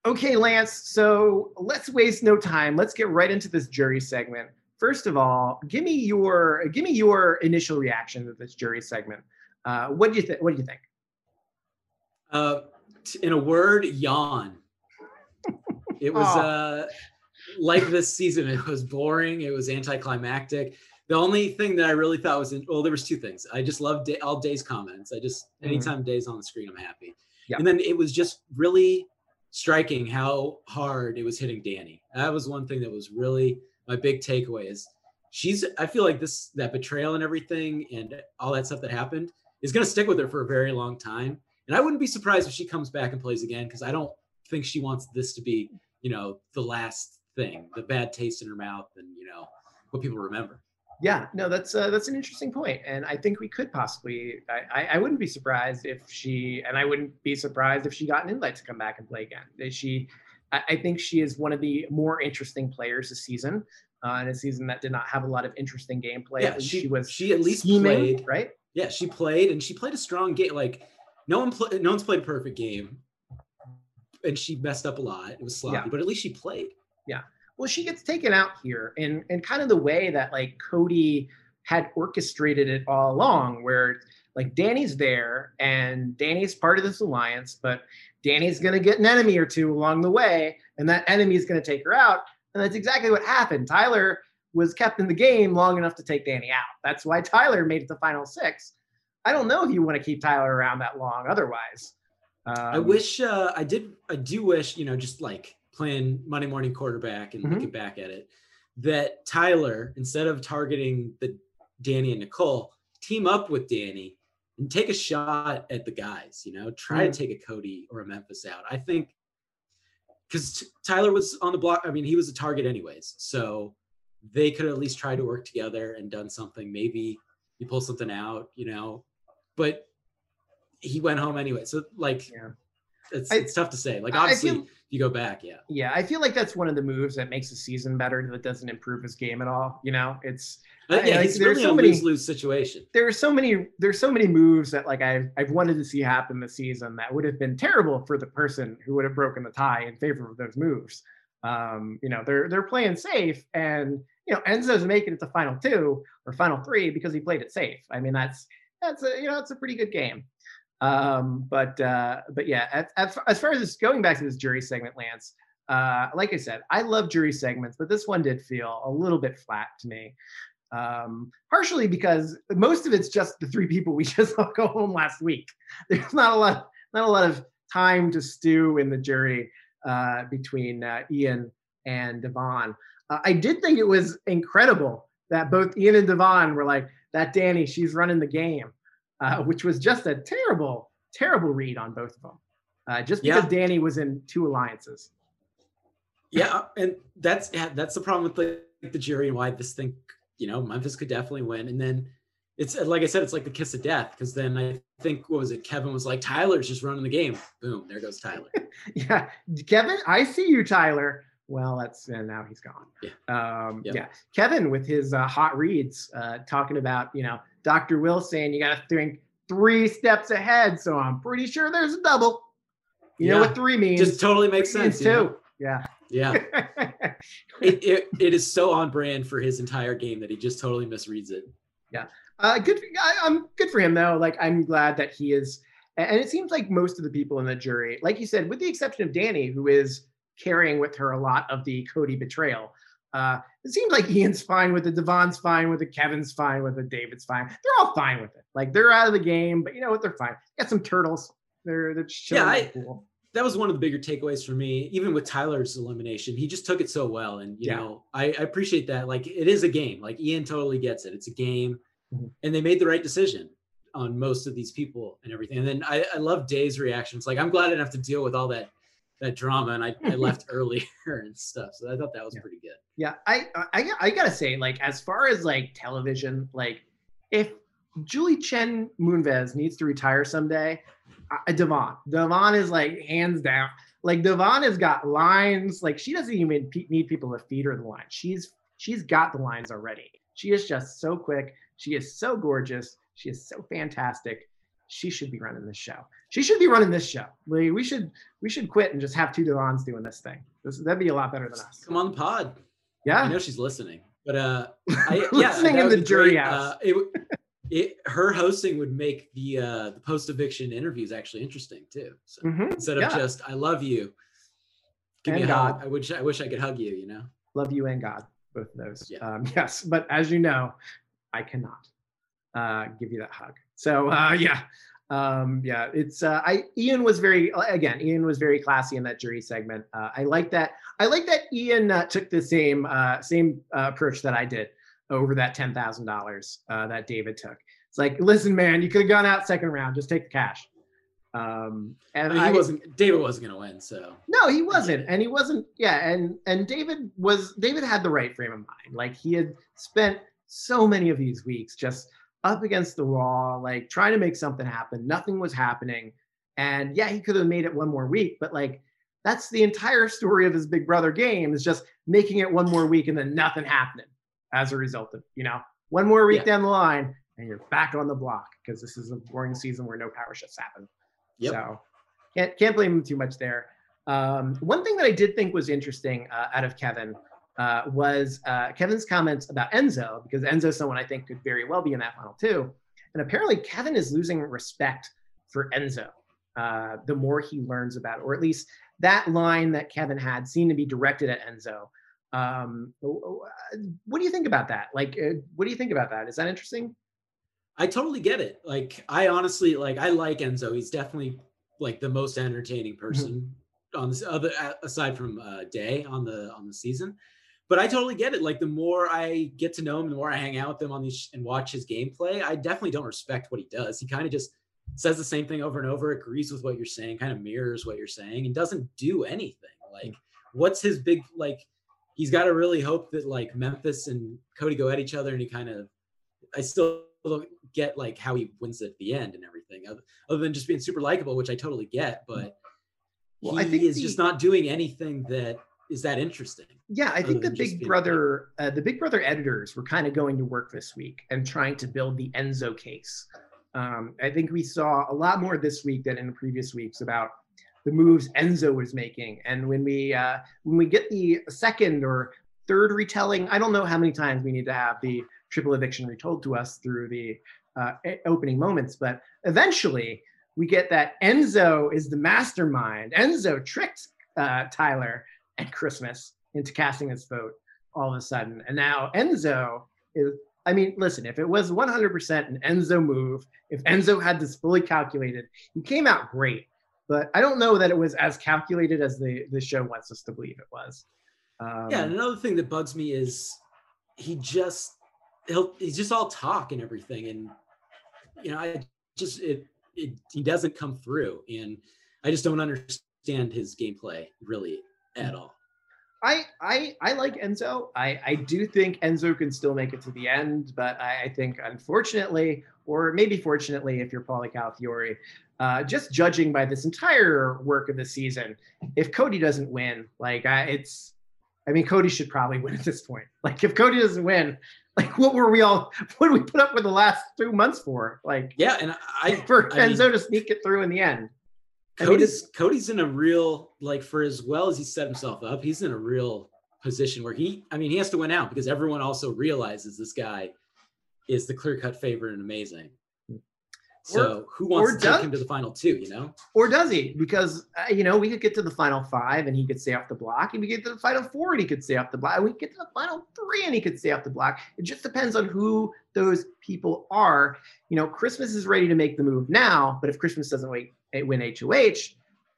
A: Okay, Lance. So let's waste no time. Let's get right into this jury segment. First of all, give me your give me your initial reaction to this jury segment. Uh, what do you think? What do you think?
B: Uh, t- in a word, yawn. It was uh, like this season. It was boring. It was anticlimactic. The only thing that I really thought was in, well, there was two things. I just loved Day, all Day's comments. I just
A: Mhm.
B: anytime Day's on the screen, I'm happy.
A: Yeah.
B: And then it was just really striking how hard it was hitting Dani. That was one thing that was really my big takeaway is she's I feel like this that betrayal and everything and all that stuff that happened is going to stick with her for a very long time. And I wouldn't be surprised if she comes back and plays again because I don't think she wants this to be, you know, the last thing, the bad taste in her mouth and, you know, what people remember.
A: Yeah, no, that's uh, that's an interesting point, and I think we could possibly. I, I, I wouldn't be surprised if she, and I wouldn't be surprised if she got an invite to come back and play again. She, I, I think she is one of the more interesting players this season. Uh, in a season that did not have a lot of interesting gameplay.
B: Yeah, she-
A: she was
B: she at least
A: scheming,
B: played.
A: right?
B: Yeah, she played and she played a strong game. Like no one pla- no one's played a perfect game. And she messed up a lot. It was sloppy,
A: Yeah.
B: but at least she played. Yeah.
A: Well she gets taken out here and in kind of the way that like cody had orchestrated it all along where like dani's there and dani's part of this alliance but dani's going to get an enemy or two along the way and that enemy is going to take her out and that's exactly what happened tyler was kept in the game long enough to take dani out that's why tyler made it to final six i don't know if you want to keep tyler around that long otherwise
B: I
A: Um,
B: wish uh, I did. I do wish you know, just like playing Monday morning quarterback and
A: Mhm.
B: looking back at it, that Tyler instead of targeting the Dani and Nicole, team up with Dani and take a shot at the guys. You know, try
A: Mm.
B: to take a Cody or a Memphis out. I think because Tyler was on the block. I mean, he was a target anyways, so they could at least try to work together and done something. Maybe you pull something out. You know, but he went home anyway. So like,
A: Yeah.
B: It's
A: I-
B: it's tough to say. Like obviously,
A: feel-
B: if you go back, yeah.
A: Yeah, I feel like that's one of the moves that makes the season better that doesn't improve his game at all. You know, it's I-
B: yeah,
A: like,
B: he's
A: there's
B: really
A: so
B: a
A: many-
B: lose lose situation.
A: there are so many there's so many moves that like I've I've wanted to see happen this season that would have been terrible for the person who would have broken the tie in favor of those moves. Um, you know, they're they're playing safe and you know, Enzo's making it to final two or final three because he played it safe. I mean, that's that's a you know, it's a pretty good game. Um, but uh, but yeah, as, as, as far as this, going back to this jury segment, Lance, uh, like I said, I love jury segments, but this one did feel a little bit flat to me. Um, partially because most of it's just the three people we just saw go home last week. There's not a lot, not a lot of time to stew in the jury uh, between uh, Ian and Da'Vonne. Uh, I did think it was incredible that both Ian and Da'Vonne were like, "That Dani, she's running the game," uh, which was just a terrible, terrible read on both of them, uh, just because
B: Yeah.
A: Dani was in two alliances.
B: Yeah, and that's yeah, that's the problem with the the jury and why this thing, you know, Memphis could definitely win. And then it's like I said, it's like the kiss of death because then I think what was it? Kevin was like, Tyler's just running the game. Boom, there goes Tyler.
A: Yeah, Kevin, I see you, Tyler. Well, that's and now he's gone.
B: Yeah.
A: Um,
B: Yep.
A: Yeah, Kevin with his uh, hot reads, uh, talking about you know Dr. Will saying you got to think three steps ahead. So I'm pretty sure there's a double. You know what three means?
B: just totally makes
A: Three
B: sense. know?
A: two. Yeah.
B: Yeah, it, it it is so on brand for his entire game that he just totally misreads it. Yeah.
A: Uh, good. I, I'm good for him though. Like I'm glad that he is, and it seems like most of the people in the jury, like you said, with the exception of Dani, who is carrying with her a lot of the Cody betrayal. Uh, it seems like Ian's fine with it, Da'Vonne's fine with it, Kevin's fine with it, David's fine. They're all fine with it. Like they're out of the game, but you know what? They're fine. Got some turtles. They're they're chilling
B: Yeah, I-
A: pool.
B: that was one of the bigger takeaways for me even with tyler's elimination he just took it so well and you
A: Yeah.
B: know I, I appreciate that like it is a game like ian totally gets it it's a game
A: Mhm.
B: and they made the right decision on most of these people and everything and then i, I love dave's reactions like i'm glad i didn't have to deal with all that that drama and i, I left earlier and stuff so i thought that was
A: Yeah.
B: pretty good
A: Yeah, I, I I gotta say, like as far as like television, like if Julie Chen Moonves needs to retire someday, uh, Da'Vonne, Da'Vonne is like hands down. Like Da'Vonne has got lines. Like she doesn't even pe- need people to feed her the lines. She's she's got the lines already. She is just so quick. She is so gorgeous. She is so fantastic. She should be running this show. She should be running this show. Like, we should we should quit and just have two Da'Vonnes doing this thing. This, that'd be a lot better than us.
B: come on the pod
A: Yeah.
B: i know she's listening but uh I, yeah,
A: Listening in the jury
B: great.
A: house.
B: Uh, it, it, her hosting would make the uh, the post eviction interviews actually interesting too. So
A: Mhm.
B: instead of
A: Yeah.
B: just "I love you," give me
A: And
B: a hug.
A: God.
B: I wish I wish I could hug you. You know.
A: love you and God, both of those.
B: Yeah.
A: Um, yes, but as you know, I cannot uh, give you that hug. So uh, yeah, um, yeah, it's uh, I Ian was very again Ian was very classy in that jury segment. Uh, I like that. I like that Ian uh, took the same uh, same uh, approach that I did over that ten thousand dollars uh, that David took. It's like, listen, man, you could have gone out second round. Just take the cash. Um, and
B: I mean, he
A: I-
B: wasn't. David wasn't going to win. So
A: no, he wasn't, and he wasn't. Yeah, and and David was. David had the right frame of mind. Like he had spent so many of these weeks just up against the wall, like trying to make something happen. Nothing was happening, and yeah, he could have made it one more week, but like that's the entire story of his Big Brother game is just making it one more week and then nothing happening as a result of you know one more week
B: Yeah.
A: down the line and you're back on the block because this is a boring season where no power shifts happen.
B: Yep.
A: So can't can't blame him too much there. Um, one thing that I did think was interesting uh, out of Kevin uh, was uh, Kevin's comments about Enzo, because Enzo is someone I think could very well be in that final too. And apparently, Kevin is losing respect for Enzo uh, the more he learns about it, or at least that line that Kevin had seemed to be directed at Enzo. Um, what do you think about that? Like, uh, what do you think about that? Is that interesting?
B: I totally get it. Like I honestly like I like Enzo. He's definitely like the most entertaining person on this other aside from uh, Day on the on the season. But I totally get it. Like the more I get to know him, the more I hang out with him on these and watch his gameplay, I definitely don't respect what he does. He kind of just says the same thing over and over, agrees with what you're saying, kind of mirrors what you're saying, and doesn't do anything. Like, what's his big like? He's got to really hope that like Memphis and Cody go at each other, and he kind of. I still don't get like how he wins at the end and everything, other, other than just being super likable, which I totally get. But
A: Well,
B: he
A: I think
B: is
A: the-
B: just not doing anything that is that interesting.
A: Yeah, I think the Big Brother, uh, the Big Brother editors were kind of going to work this week and trying to build the Enzo case. Um, I think we saw a lot more this week than in the previous weeks about the moves Enzo was making, and when we uh, when we get the second or third retelling, I don't know how many times we need to have the triple eviction retold to us through the uh, opening moments, but eventually we get that Enzo is the mastermind. Enzo tricked uh, Tyler at Christmas into casting this vote all of a sudden. And now Enzo is, I mean, listen, if it was 100% an Enzo move, if Enzo had this fully calculated, he came out great. But I don't know that it was as calculated as the, the show wants us to believe it was. Um,
B: yeah, and another thing that bugs me is he just he'll he's just all talk and everything, and you know, I just it it, he doesn't come through, and I just don't understand his gameplay really at all.
A: I I I like Enzo. I I do think Enzo can still make it to the end, but I, I think unfortunately, or maybe fortunately, if you're Paulie Calafiore, uh, just judging by this entire work of the season, if Cody doesn't win, like I, it's, I mean, Cody should probably win at this point. Like if Cody doesn't win, like what were we all? What did we put up with the last two months for? Like
B: yeah, and I
A: for
B: I
A: Enzo
B: mean,
A: to sneak it through in the end. I mean,
B: Cody's Cody's in a real like for as well as he set himself up, he's in a real position where he I mean he has to win out because everyone also realizes this guy is the clear cut favorite and amazing. So who wants
A: or
B: to take him to the final two, you know?
A: Or does he? Because uh, you know we could get to the final five and he could stay off the block, and we get to the final four and he could stay off the block. and We get to the final three and he could stay off the block. It just depends on who those people are. You know, Christmas is ready to make the move now, but if Christmas doesn't wait, win HOH,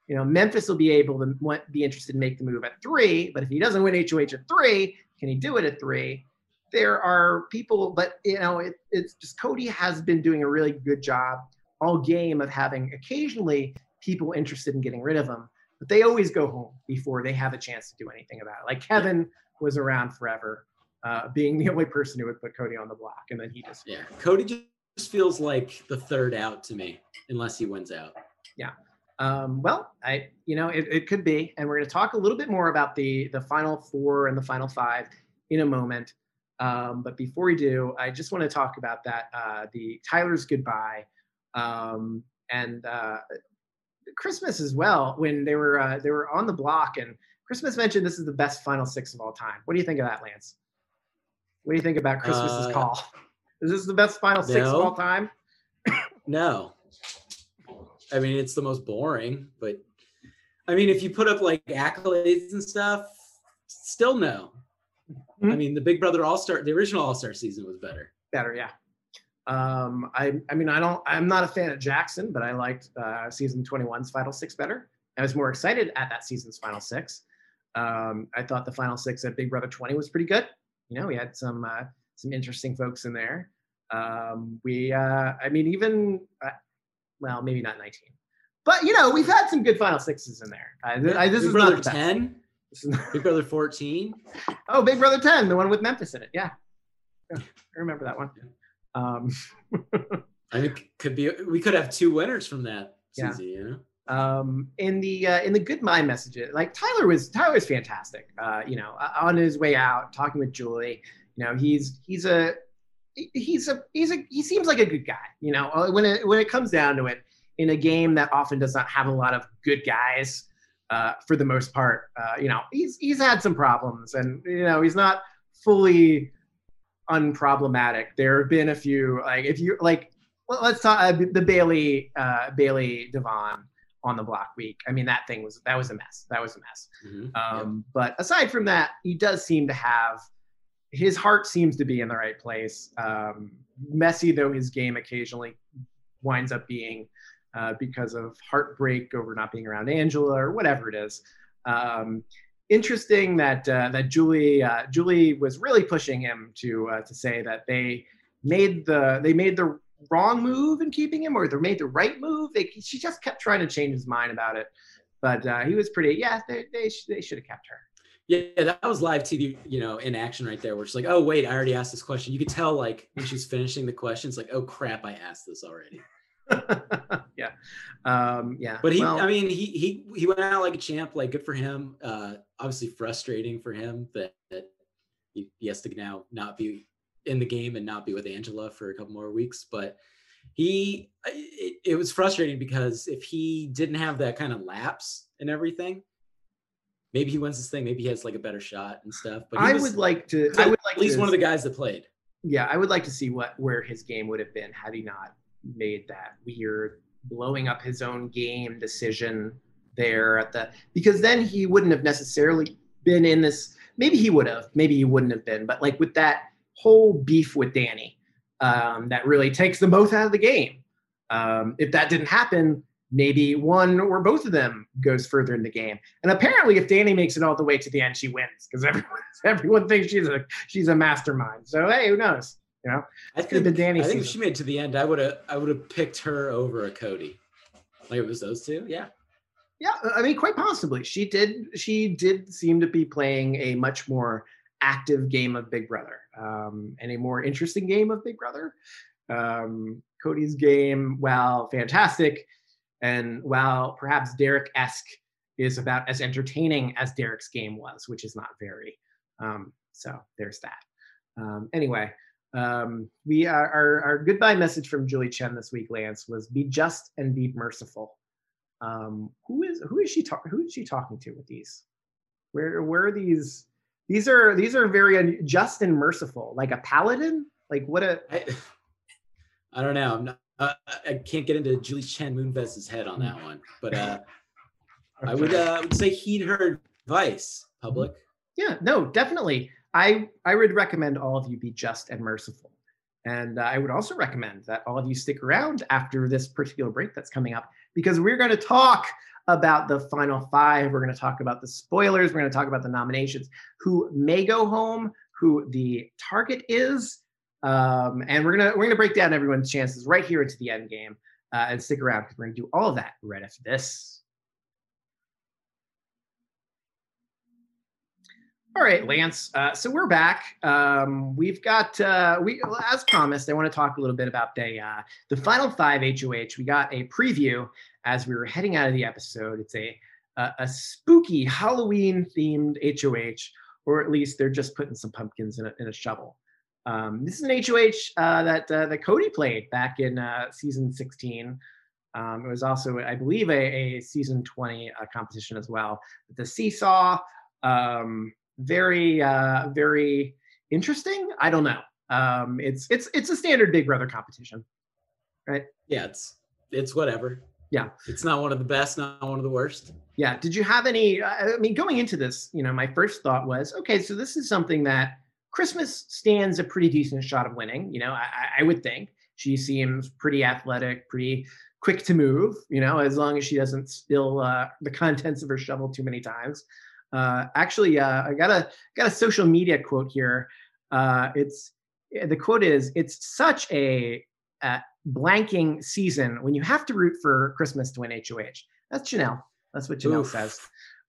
A: you know, Memphis will be able to want, be interested in make the move at three. But if he doesn't win HOH at three, can he do it at three? There are people, but you know, it, it's just Cody has been doing a really good job all game of having occasionally people interested in getting rid of him, but they always go home before they have a chance to do anything about it. Like Kevin was around forever, uh, being the only person who would put Cody on the block, and then he just
B: Yeah. Cody just feels like the third out to me, unless he wins out.
A: Um, well, I, you know, it, it could be, and we're going to talk a little bit more about the the final four and the final five in a moment. Um, but before we do, I just want to talk about that uh, the Tyler's goodbye um, and uh, Christmas as well. When they were uh, they were on the block, and Christmas mentioned this is the best final six of all time. What do you think of that, Lance? What do you think about Christmas's
B: Uh,
A: call? Is this the best final six of all time?
B: No. I mean, it's the most boring, but I mean, if you put up like accolades and stuff, still no. I
A: Mhm.
B: mean, the Big Brother All Star, the original All Star season was better.
A: better yeah um i i mean i don't i'm not a fan of jackson but i liked uh season 21's final six better i was more excited at that season's final six um i thought the final six at big brother 20 was pretty good you know we had some uh some interesting folks in there um we uh i mean even uh, well maybe not 19 but you know we've had some good final sixes in there I, I, this
B: Big
A: is
B: Brother
A: not the best.
B: 10,
A: This is not-
B: Big Brother 14.
A: oh big brother 10 the one with memphis in it yeah, Yeah, i remember that one um
B: I think could be we could have two winners from that
A: Yeah.
B: you know?
A: um, in the uh, in the good mind messages. Like Tyler was Tyler was fantastic. Uh, you know, on his way out, talking with Julie. You know, he's he's a he's a he's a he seems like a good guy. You know, Uh, when it when it comes down to it, in a game that often does not have a lot of good guys. Uh, for the most part, uh, you know, he's he's had some problems, and you know, he's not fully unproblematic. There have been a few, like if you like, well, let's talk uh, the Bayleigh uh, Bayleigh Da'Vonne on the block week. I mean, that thing was that was a mess. That was a mess.
B: Mhm.
A: Um, But aside from that, he does seem to have his heart seems to be in the right place. Um, messy though his game occasionally winds up being uh, because of heartbreak over not being around Angela or whatever it is. Um, interesting that uh, that Julie uh, Julie was really pushing him to uh, to say that they made the they made the wrong move in keeping him or they made the right move. They, she just kept trying to change his mind about it. But uh, he was pretty, yeah, they, they, they should have kept her.
B: Yeah, that was live TV, you know, in action right there, where she's like, oh, wait, I already asked this question. You could tell, like, when she's finishing the questions, like, oh, crap, I asked this already.
A: yeah. Um, yeah.
B: But he,
A: well,
B: I mean, he he he went out like a champ. Like, good for him. Uh, obviously frustrating for him that, that he, he has to now not be in the game and not be with Angela for a couple more weeks. But he, it, it was frustrating because if he didn't have that kind of lapse and everything, maybe he wins this thing. Maybe he has like a better shot and stuff. But
A: I
B: was
A: would like to, I would like
B: at least
A: to,
B: one of the guys that played.
A: yeah, I would like to see what, where his game would have been had he not made that weird blowing up his own game decision there at the, because then he wouldn't have necessarily been in this, maybe he would have, maybe he wouldn't have been, but like with that whole beef with Dani, um, that really takes them both out of the game. Um, if that didn't happen, maybe one or both of them goes further in the game. And apparently, if Dani makes it all the way to the end, she wins because everyone everyone thinks she's a she's a mastermind. So hey, who knows? You know,
B: I think,
A: Dani
B: I think if she made it to the end, I would have I would have picked her over a Cody. Like it was those two. Yeah.
A: Yeah, I mean, quite possibly. She did. She did seem to be playing a much more active game of Big Brother, um, and a more interesting game of Big Brother. Um, Cody's game, while fantastic, and while perhaps Derrick-esque, is about as entertaining as Derrick's game was, which is not very. Um, so there's that. Um, anyway, um, we are, our our goodbye message from Julie Chen this week, Lance, was be just and be merciful um who is who is she talking who is she talking to with these where where are these these are these are very just and merciful like a paladin like what a
B: I, I don't know. I'm not, uh, I can't get into Julie Chen Moonves's head on that one, but uh, I would uh, would say heed her advice, public.
A: yeah no definitely. I i would recommend all of you be just and merciful. And uh, i would also recommend that all of you stick around after this particular break that's coming up because we're going to talk about the final five. We're going to talk about the spoilers. We're going to talk about the nominations who may go home who the target is um, and we're to we're to break down everyone's chances right here into the end game uh, and stick around because we're to do all of that right after this All right, Lance. Uh, so we're back. Um, we've got uh, we as promised. I want to talk a little bit about the uh, the final five HOH. We got a preview as we were heading out of the episode. It's a a, a spooky Halloween themed HOH, or at least they're just putting some pumpkins in a, in a shovel. Um, this is an HOH uh, that uh, that Cody played back in uh, season 16. Um, it was also, I believe, a, a season 20 uh, competition as well. The seesaw. Um, very uh very interesting i don't know um it's it's it's a standard big brother competition right?
B: Yeah, it's it's whatever.
A: Yeah.
B: it's not one of the best, not one of the worst.
A: yeah did you have any i mean going into this you know my first thought was okay so this is something that christmas stands a pretty decent shot of winning you know i, I- would think. She seems pretty athletic pretty quick to move you know as long as she doesn't spill uh, the contents of her shovel too many times. Uh, actually uh, i got a got a social media quote here. Uh, it's the quote is it's such a, uh blanking season when you have to root for christmas to win hoh that's Janelle. that's what janelle
B: Oof.
A: says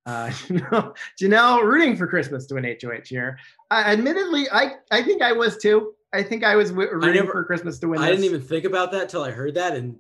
A: uh, Janelle, Janelle rooting for Christmas to win HOH here. Uh, admittedly, I I think I was too. I think I was w- rooting
B: never-
A: for Christmas to win.
B: I didn't even think about that till I heard that, and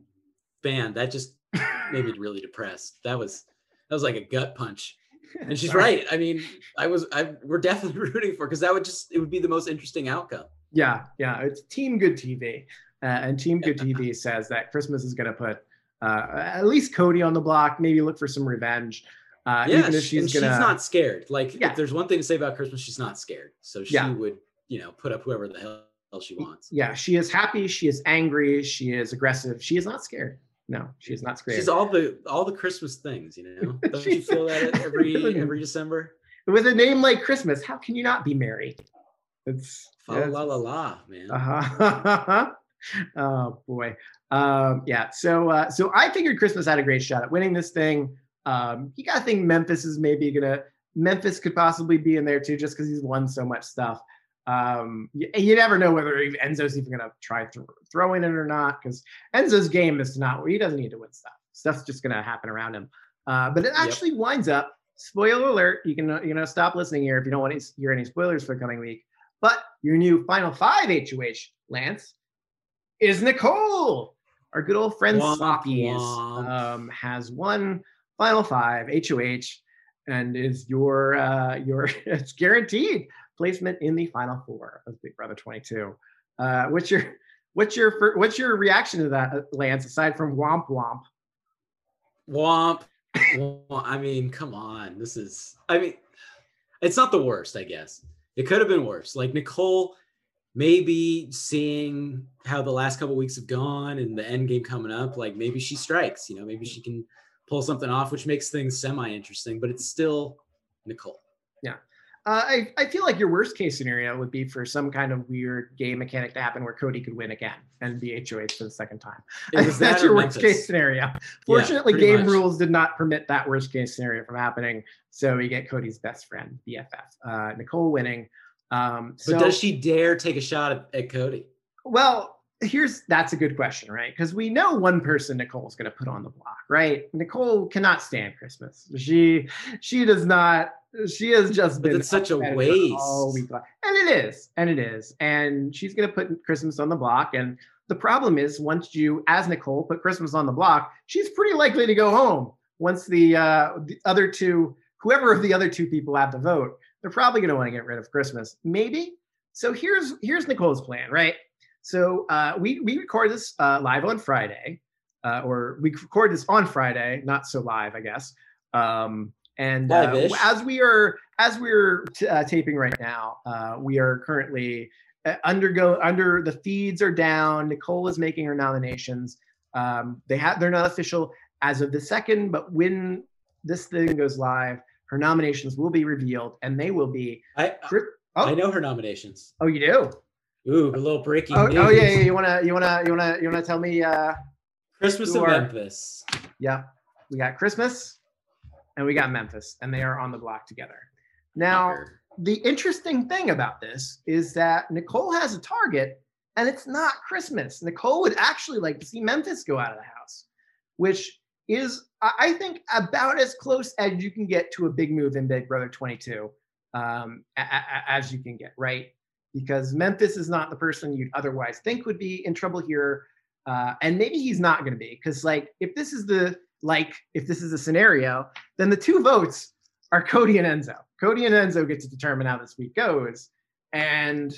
B: man, that just made me really depressed. That was that was like a gut punch. And she's right. I mean, I was I we're definitely rooting for because that would just it would be the most interesting outcome.
A: Yeah, yeah. It's Team Good TV, uh, and Team Good TV says that Christmas is going to put uh, at least Cody on the block. Maybe look for some revenge. Uh,
B: yeah,
A: even if she's gonna.
B: she's not scared. Like
A: Yeah.
B: if there's one thing to say about Christmas, she's not scared. So she
A: Yeah.
B: would, you know, put up whoever the hell, hell she wants.
A: Yeah, she is happy. She is angry. She is aggressive. She is not scared. No, she is not scared.
B: She's all the all the Christmas things, you know. Don't you feel that every every December?
A: With a name like Christmas, how can you not be merry? It's
B: Fa
A: yeah,
B: la la la, man.
A: Uh-huh. oh boy. Um, yeah. So uh, so I figured Christmas had a great shot at winning this thing. Um, you gotta think Memphis is maybe gonna Memphis could possibly be in there too, just because he's won so much stuff. Um, you, you never know whether Enzo's even gonna try to throw in it or not, because Enzo's game is to not he doesn't need to win stuff. Stuff's just gonna happen around him. Uh, but it
B: Yep.
A: actually winds up. Spoiler alert! You can you know stop listening here if you don't want to hear any spoilers for the coming week. But your new Final Five HOH, Lance, is Nicole. Our good old friend
B: womp.
A: um, has one Final Five HOH and is your uh, your it's guaranteed placement in the Final Four of Big Brother 22. Uh, what's your what's your what's your reaction to that, uh, Lance? Aside from womp womp,
B: Womp. Womp. I mean, come on. This is. I mean, it's not the worst. I guess it could have been worse. Like Nicole, maybe seeing how the last couple weeks have gone and the end game coming up, like maybe she strikes. You know, maybe she can pull something off, which makes things semi interesting. But it's still Nicole. Yeah.
A: Uh, I, I feel like your worst case scenario would be for some kind of weird game mechanic to happen where Cody could win again and be HOH for the second time. That's
B: that or
A: your worst
B: Memphis.
A: case scenario. Fortunately,
B: pretty
A: game
B: much.
A: rules did not permit that worst case scenario from happening. So we get Cody's best friend, BFF, uh, Nicole winning. Um,
B: But does she dare take a shot at, at Cody?
A: Well, here's that's a good question, right? Because we know one person Nicole's going to put on the block, right? Nicole cannot stand Christmas. She she does not. She has just
B: But
A: been
B: it's such a waste.
A: all week long. and it is, and it is, and she's going to put Christmas on the block. And the problem is, once you, as Nicole, put Christmas on the block, she's pretty likely to go home. Once the uh, the other two, whoever of the other two people have to vote, they're probably going to want to get rid of Christmas. Maybe. So here's here's Nicole's plan, right? So uh, we we record this uh, live on Friday, uh, or we record this on Friday, not so live, I guess. Um, and uh, as we are as we're t- uh, taping right now, uh, we are currently undergo under the feeds are down. Nicole is making her nominations. Um, they have they're not official as of the second, but when this thing goes live, her nominations will be revealed, and they will be.
B: I
A: Chris-
B: I
A: Oh,
B: know her nominations.
A: oh, you do.
B: Ooh, a little breaking
A: Oh,
B: news.
A: oh yeah, yeah. You wanna, you wanna, you wanna, you wanna tell me? Uh,
B: Christmas in
A: are-
B: Memphis.
A: yeah, we got Christmas, and we got Memphis, and they are on the block together. Now, the interesting thing about this is that Nicole has a target, and it's not Christmas. Nicole would actually like to see Memphis go out of the house, which is, I think, about as close as you can get to a big move in Big Brother 22, um, as you can get, right? Because Memphis is not the person you'd otherwise think would be in trouble here, uh, and maybe he's not going to be, because like if this is the like if this is a scenario, then the two votes are Cody and Enzo. Cody and Enzo get to determine how this week goes. And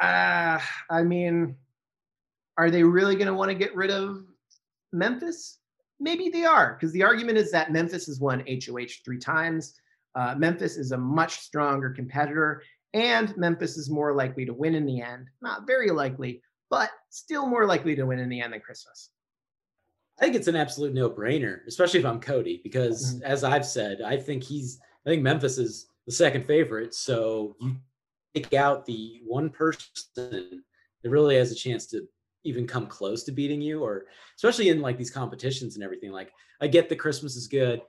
A: uh, I mean, are they really going to want to get rid of Memphis? Maybe they are, because the argument is that Memphis has won HOH three times. Uh, Memphis is a much stronger competitor, and Memphis is more likely to win in the end. Not very likely, but still more likely to win in the end than Christmas.
B: I think it's an absolute no-brainer, especially if I'm Cody, because
A: Mhm.
B: as I've said, I think he's I think Memphis is the second favorite. So you take out the one person that really has a chance to even come close to beating you, or especially in like these competitions and everything. Like I get that Christmas is good,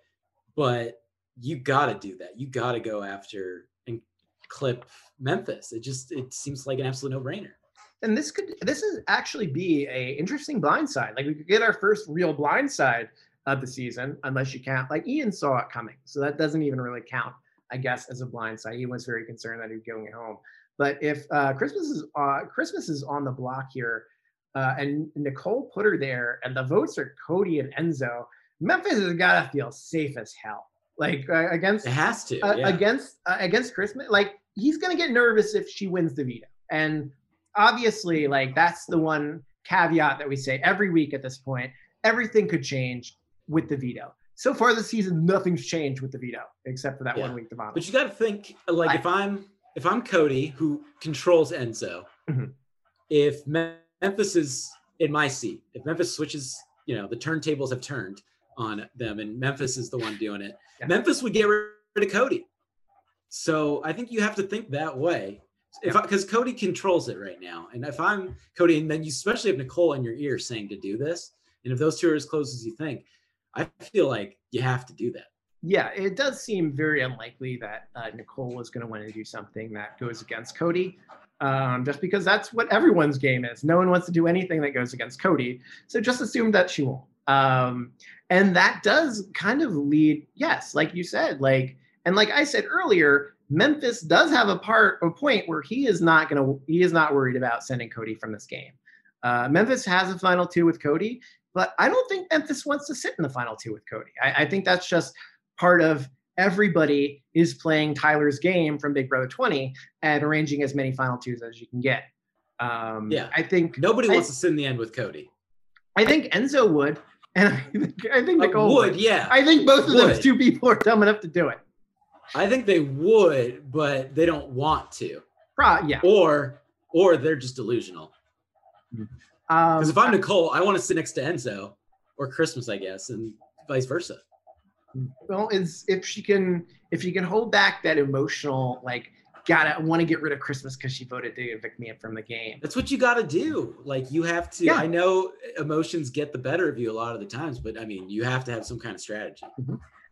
B: but you gotta do that. You gotta go after clip Memphis. It just it seems like an absolute no-brainer.
A: and this could this is actually be a interesting blind side. Like we could get our first real blind side of the season, unless you count like Ian saw it coming, so that doesn't even really count, I guess, as a blind side. He was very concerned that he was going home. But if uh, Christmas is uh, Christmas is on the block here, uh, and Nicole put her there, and the votes are Cody and Enzo, Memphis has got to feel safe as hell. Like uh, against
B: It has to.
A: uh,
B: yeah.
A: against uh, against Christmas. Like he's gonna get nervous if she wins the veto, and obviously, like that's the one caveat that we say every week at this point. Everything could change with the veto. So far this season, nothing's changed with the veto except for that
B: Yeah.
A: one week Da'Vonne.
B: But you got to think like
A: I-
B: if I'm if I'm Cody who controls Enzo,
A: Mhm.
B: if Memphis is in my seat, if Memphis switches, you know, the turntables have turned on them, and Memphis is the one doing it.
A: Yeah.
B: Memphis would get rid of Cody. So I think you have to think that way. If because Cody controls it right now, and if I'm Cody, and then you especially have Nicole in your ear saying to do this, and if those two are as close as you think, I feel like you have to do that.
A: yeah, it does seem very unlikely that uh, Nicole is going to want to do something that goes against Cody, um, just because that's what everyone's game is. No one wants to do anything that goes against Cody, so just assume that she won't. Um, and that does kind of lead, yes, like you said, like and like I said earlier, Memphis does have a part, a point where he is not going to, he is not worried about sending Cody from this game. Uh, Memphis has a final two with Cody, but I don't think Memphis wants to sit in the final two with Cody. I, I think that's just part of everybody is playing Tyler's game from Big Brother 20 and arranging as many final twos as you can get. Um,
B: Yeah.
A: I think
B: Nobody
A: I-
B: wants to sit in the end with Cody.
A: I think Enzo would, and I think, I think
B: Uh,
A: Nicole
B: would,
A: would.
B: yeah.
A: I think both of those two people are dumb enough to do it.
B: I think they would, but they don't want to,
A: Pro- yeah.
B: or or they're just delusional.
A: Um,
B: Because if I'm Nicole, I want to sit next to Enzo or Christmas, I guess, and vice versa.
A: well, is if she can if she can hold back that emotional like gotta want to get rid of Christmas because she voted to evict me from the game.
B: That's what you got to do. Like you have to.
A: Yeah.
B: I know emotions get the better of you a lot of the times, but I mean, you have to have some kind of strategy.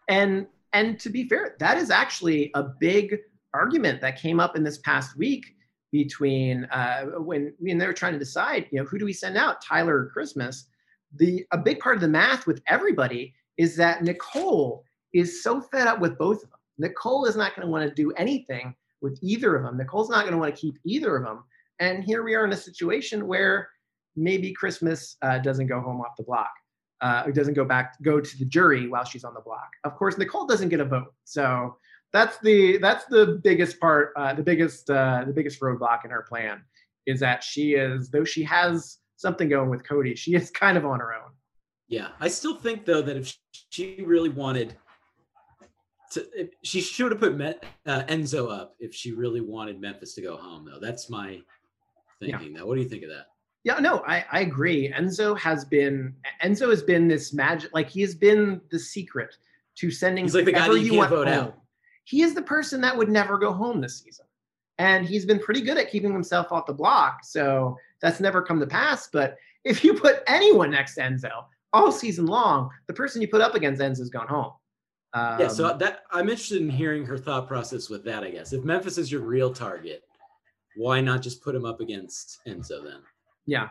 A: And and to be fair, that is actually a big argument that came up in this past week between uh, when when they were trying to decide, you know, who do we send out, Tyler or Christmas? The a big part of the math with everybody is that Nicole is so fed up with both of them. Nicole is not going to want to do anything with either of them. Nicole's not going to want to keep either of them. And here we are in a situation where maybe Christmas uh, doesn't go home off the block. Uh, doesn't go back go to the jury while she's on the block. Of course, Nicole doesn't get a vote. So that's the that's the biggest part, uh, the biggest uh, the biggest roadblock in her plan is that she is though she has something going with Cody, she is kind of on her own.
B: Yeah, I still think though that if she really wanted to, she should have put Met, uh, Enzo up if she really wanted Memphis to go home though. That's my thinking. Yeah. Now, what do you think of that?
A: Yeah, no, I, I agree. Enzo has been Enzo has been this magic, like he has been the secret to sending.
B: He's like the guy that you, you want vote home. out.
A: He is the person that would never go home this season, and he's been pretty good at keeping himself off the block. So that's never come to pass. But if you put anyone next to Enzo all season long, the person you put up against Enzo's gone home.
B: Um, yeah, so um, that I'm interested in hearing her thought process with that. I guess if Memphis is your real target, why not just put him up against Enzo then?
A: Yeah.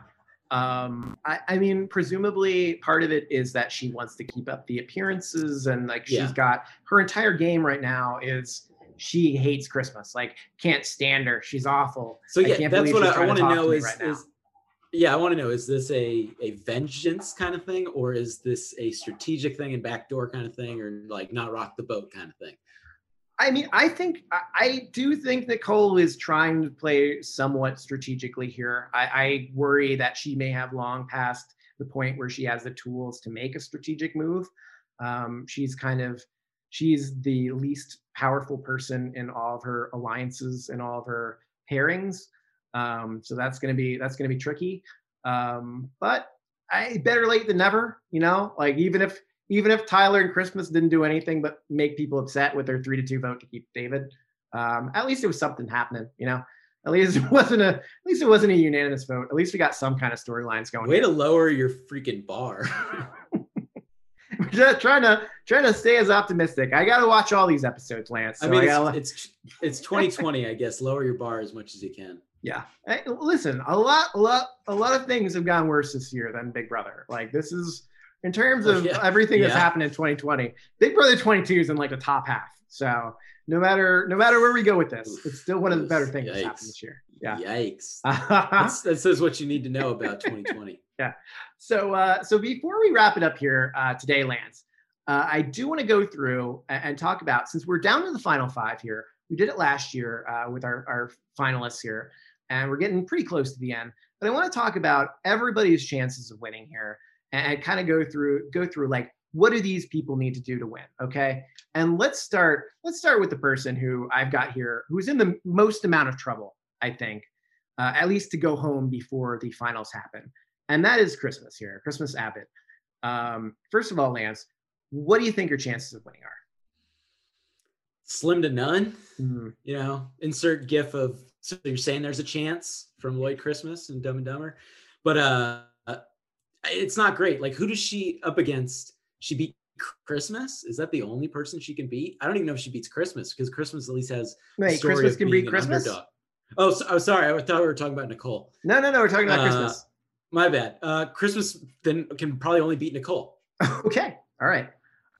A: Um, I, I, mean, presumably part of it is that she wants to keep up the appearances and like she's yeah. got her entire game right now is she hates Christmas. Like can't stand her. She's awful.
B: So yeah, that's what I, I want to know is, right is yeah, I want to know is this a a vengeance kind of thing or is this a strategic thing and backdoor kind of thing or like not rock the boat kind of thing?
A: I mean, I think I do think Nicole is trying to play somewhat strategically here. I, I, worry that she may have long past the point where she has the tools to make a strategic move. Um, she's kind of she's the least powerful person in all of her alliances and all of her pairings. Um, so that's gonna be that's gonna be tricky. Um, but I better late than never. You know, like even if even if Tyler and Christmas didn't do anything but make people upset with their three to two vote to keep David, um, at least it was something happening, you know. At least it wasn't a at least it wasn't a unanimous vote. At least we got some kind of storylines going.
B: Way here. to lower your freaking bar.
A: Just trying to trying to stay as optimistic. I got to watch all these episodes, Lance.
B: So I mean, I it's, it's, it's 2020. I guess lower your bar as much as you can.
A: Yeah. Hey, listen, a lot, a lot, a lot of things have gone worse this year than Big Brother. Like this is in terms of yeah. everything that's yeah. happened in 2020. Big Brother 22 is in like the top half. So no matter no matter where we go with this, it's still one of the better things Yikes. that's happened this year. Yeah.
B: Yikes. that says what you need to know about 2020.
A: yeah. So uh, so before we wrap it up here uh, today, Lance, uh, I do want to go through and, and, talk about since we're down to the final five here. We did it last year uh, with our, our finalists here, and we're getting pretty close to the end. But I want to talk about everybody's chances of winning here and kind of go through go through like what do these people need to do to win okay and let's start let's start with the person who i've got here who's in the most amount of trouble i think uh, at least to go home before the finals happen and that is christmas here christmas abbott um, first of all lance what do you think your chances of winning are
B: slim to none mm-hmm. you know insert gif of so you're saying there's a chance from lloyd christmas and dumb and dumber but uh it's not great. Like, who does she up against? She beat Christmas. Is that the only person she can beat? I don't even know if she beats Christmas because Christmas at least has.
A: Wait, Christmas can beat Christmas. Underdog.
B: Oh, so, oh, sorry. I thought we were talking about Nicole.
A: No, no, no. We're talking about uh, Christmas.
B: My bad. Uh, Christmas then can probably only beat Nicole.
A: okay. All right.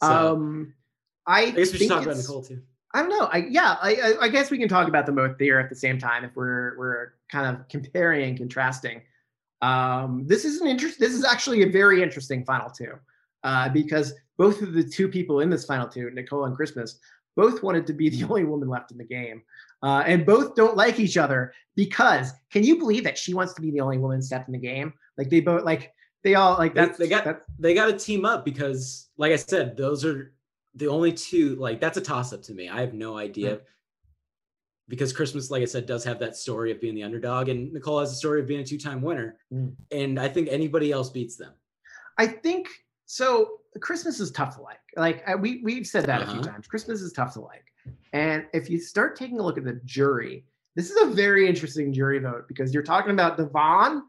A: So, um, I,
B: I guess we should talk about Nicole too.
A: I don't know. I yeah. I, I guess we can talk about them both there at the same time if we're we're kind of comparing and contrasting. Um, this is an interest. This is actually a very interesting final two, uh, because both of the two people in this final two, Nicole and Christmas, both wanted to be the only woman left in the game, uh, and both don't like each other because can you believe that she wants to be the only woman left in the game? Like they both like they all like that.
B: They, they got
A: that's,
B: they got to team up because, like I said, those are the only two. Like that's a toss up to me. I have no idea because Christmas, like I said, does have that story of being the underdog, and Nicole has a story of being a two-time winner. Mm. And I think anybody else beats them.
A: I think so. Christmas is tough to like. Like we we've said that uh-huh. a few uh-huh. times. Christmas is tough to like, and if you start taking a look at the jury, this is a very interesting jury vote because you're talking about Da'Vonne.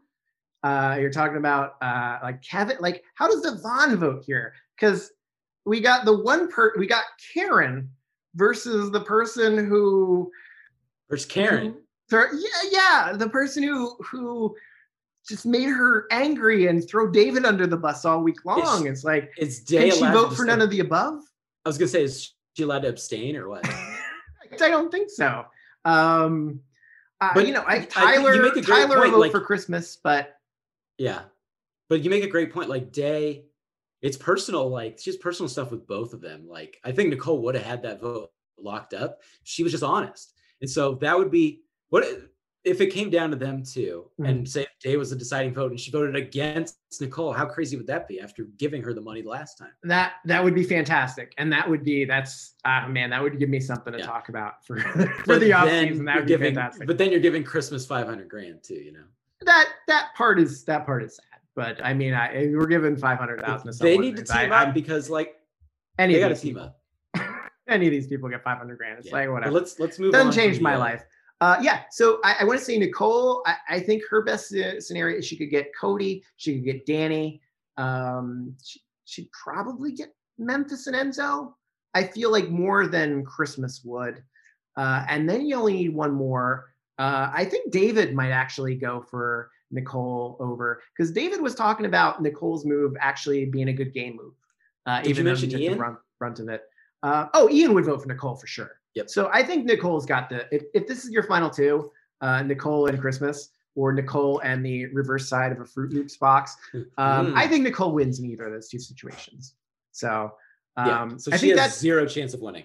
A: Uh, you're talking about uh, like Kevin. Like, how does Da'Vonne vote here? Because we got the one per we got Karen versus the person who
B: Where's Karen?
A: yeah, yeah, the person who who just made her angry and throw David under the bus all week long. It's, it's like,
B: it's
A: Day can she vote for none of the above?
B: I was gonna say, is she allowed to abstain or what?
A: I don't think so. Um, uh, but you know, I, Tyler, I Tyler point, vote like, for Christmas, but
B: yeah, but you make a great point. Like Day, it's personal. Like she's personal stuff with both of them. Like I think Nicole would have had that vote locked up. She was just honest, and so that would be what if it came down to them too, mm-hmm. and say Day was the deciding vote, and she voted against Nicole. How crazy would that be after giving her the money last time?
A: That that would be fantastic, and that would be that's uh, man, that would give me something to yeah. talk about for for the off season. That would
B: be
A: giving, fantastic.
B: But then you're giving Christmas five hundred grand too, you know.
A: That that part is that part is sad, but I mean, I we're given five hundred thousand.
B: They need to team I, up because like any they got to team up.
A: any of these people get five hundred grand. It's yeah. like whatever.
B: But let's let's move.
A: Doesn't change my life. Uh, yeah, so I, I want to say Nicole. I, I, think her best uh, scenario is she could get Cody, she could get Dani. Um, she, she'd probably get Memphis and Enzo. I feel like more than Christmas would. Uh, and then you only need one more. Uh, I think David might actually go for Nicole over because David was talking about Nicole's move actually being a good game move.
B: Uh, Did even you mention Ian?
A: the front of it. Uh, oh, Ian would vote for Nicole for sure.
B: Yep.
A: So I think Nicole's got the. If, if this is your final two, uh, Nicole and Christmas, or Nicole and the reverse side of a Froot Loops box, um, mm. I think Nicole wins in either of those two situations. So, um, yeah.
B: So I think that's zero chance of winning.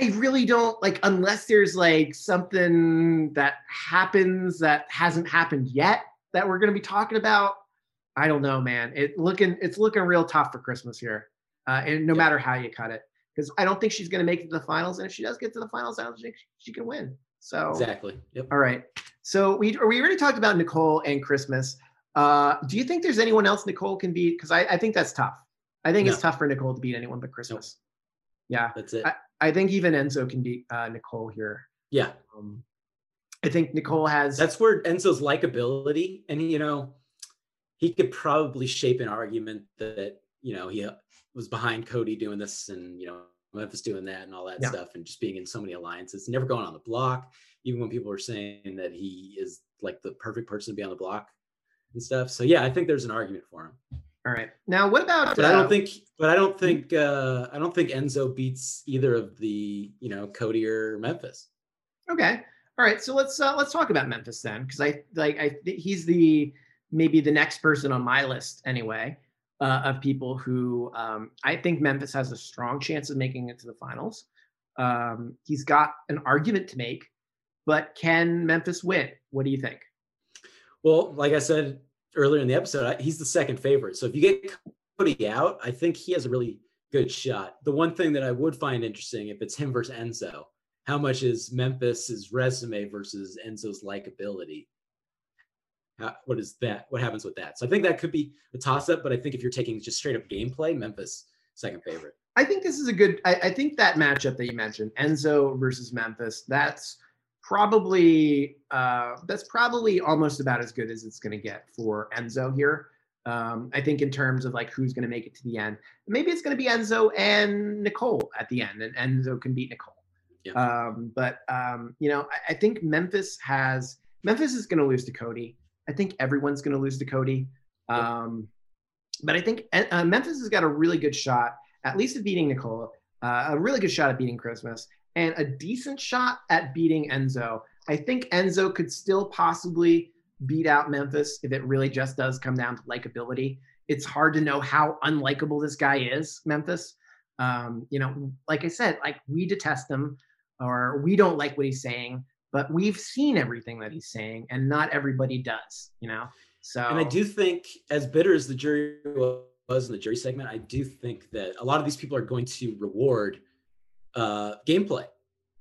A: I really don't like unless there's like something that happens that hasn't happened yet that we're going to be talking about. I don't know, man. It looking it's looking real tough for Christmas here, uh, and no matter how you cut it because I don't think she's going to make it to the finals. And if she does get to the finals, I don't think she can win. So
B: exactly. Yep.
A: All right. So we we already talked about Nicole and Christmas. Uh, do you think there's anyone else Nicole can beat? Because I, I think that's tough. I think no. it's tough for Nicole to beat anyone but Christmas. Yeah,
B: that's it.
A: I, I, think even Enzo can beat uh, Nicole here.
B: Yeah. Um,
A: I think Nicole has.
B: That's where Enzo's likability, and you know, he could probably shape an argument that you know he was behind Cody doing this and you know Memphis doing that and all that yeah. stuff and just being in so many alliances, never going on the block, even when people were saying that he is like the perfect person to be on the block and stuff. So yeah, I think there's an argument for him.
A: All right. Now what about
B: But I don't uh, think but I don't think uh I don't think Enzo beats either of the, you know, Cody or Memphis.
A: Okay. All right. So let's uh let's talk about Memphis then cuz I like I he's the maybe the next person on my list anyway uh, of people who um, I think Memphis has a strong chance of making it to the finals. Um, he's got an argument to make, but can Memphis win? What do you think?
B: Well, like I said earlier in the episode, he's the second favorite. So if you get Cody out, I think he has a really good shot. The one thing that I would find interesting if it's him versus Enzo, how much is Memphis's resume versus Enzo's likability? How, what is that? What happens with that? So I think that could be a toss up, but I think if you're taking just straight up gameplay, Memphis second favorite.
A: I think this is a good. I, I think that matchup that you mentioned, Enzo versus Memphis, that's probably uh, that's probably almost about as good as it's going to get for Enzo here. Um, I think in terms of like who's going to make it to the end, maybe it's going to be Enzo and Nicole at the end, and Enzo can beat Nicole. Yeah. Um, but um, you know, I, I, think Memphis has Memphis is going to lose to Cody. I think everyone's going to lose to Cody. Um, but I think uh, Memphis has got a really good shot, at least at beating Nicole, uh, a really good shot at beating Christmas, and a decent shot at beating Enzo. I think Enzo could still possibly beat out Memphis if it really just does come down to likability. It's hard to know how unlikable this guy is, Memphis. Um, you know, like I said, like we detest him or we don't like what he's saying but we've seen everything that he's saying and not everybody does you know so
B: and i do think as bitter as the jury was in the jury segment i do think that a lot of these people are going to reward uh gameplay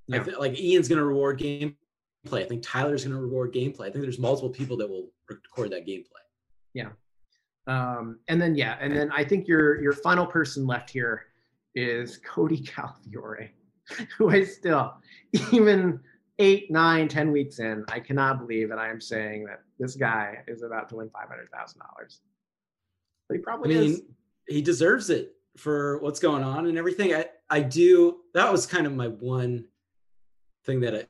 B: yeah. th- like ian's going to reward gameplay i think tyler's going to reward gameplay i think there's multiple people that will record that gameplay
A: yeah um and then yeah and then i think your your final person left here is cody calafiore who i still even eight, nine, ten weeks in, I cannot believe that I am saying that this guy is about to win five hundred thousand dollars. He probably I mean, is.
B: He deserves it for what's going on and everything. I I do. That was kind of my one thing that I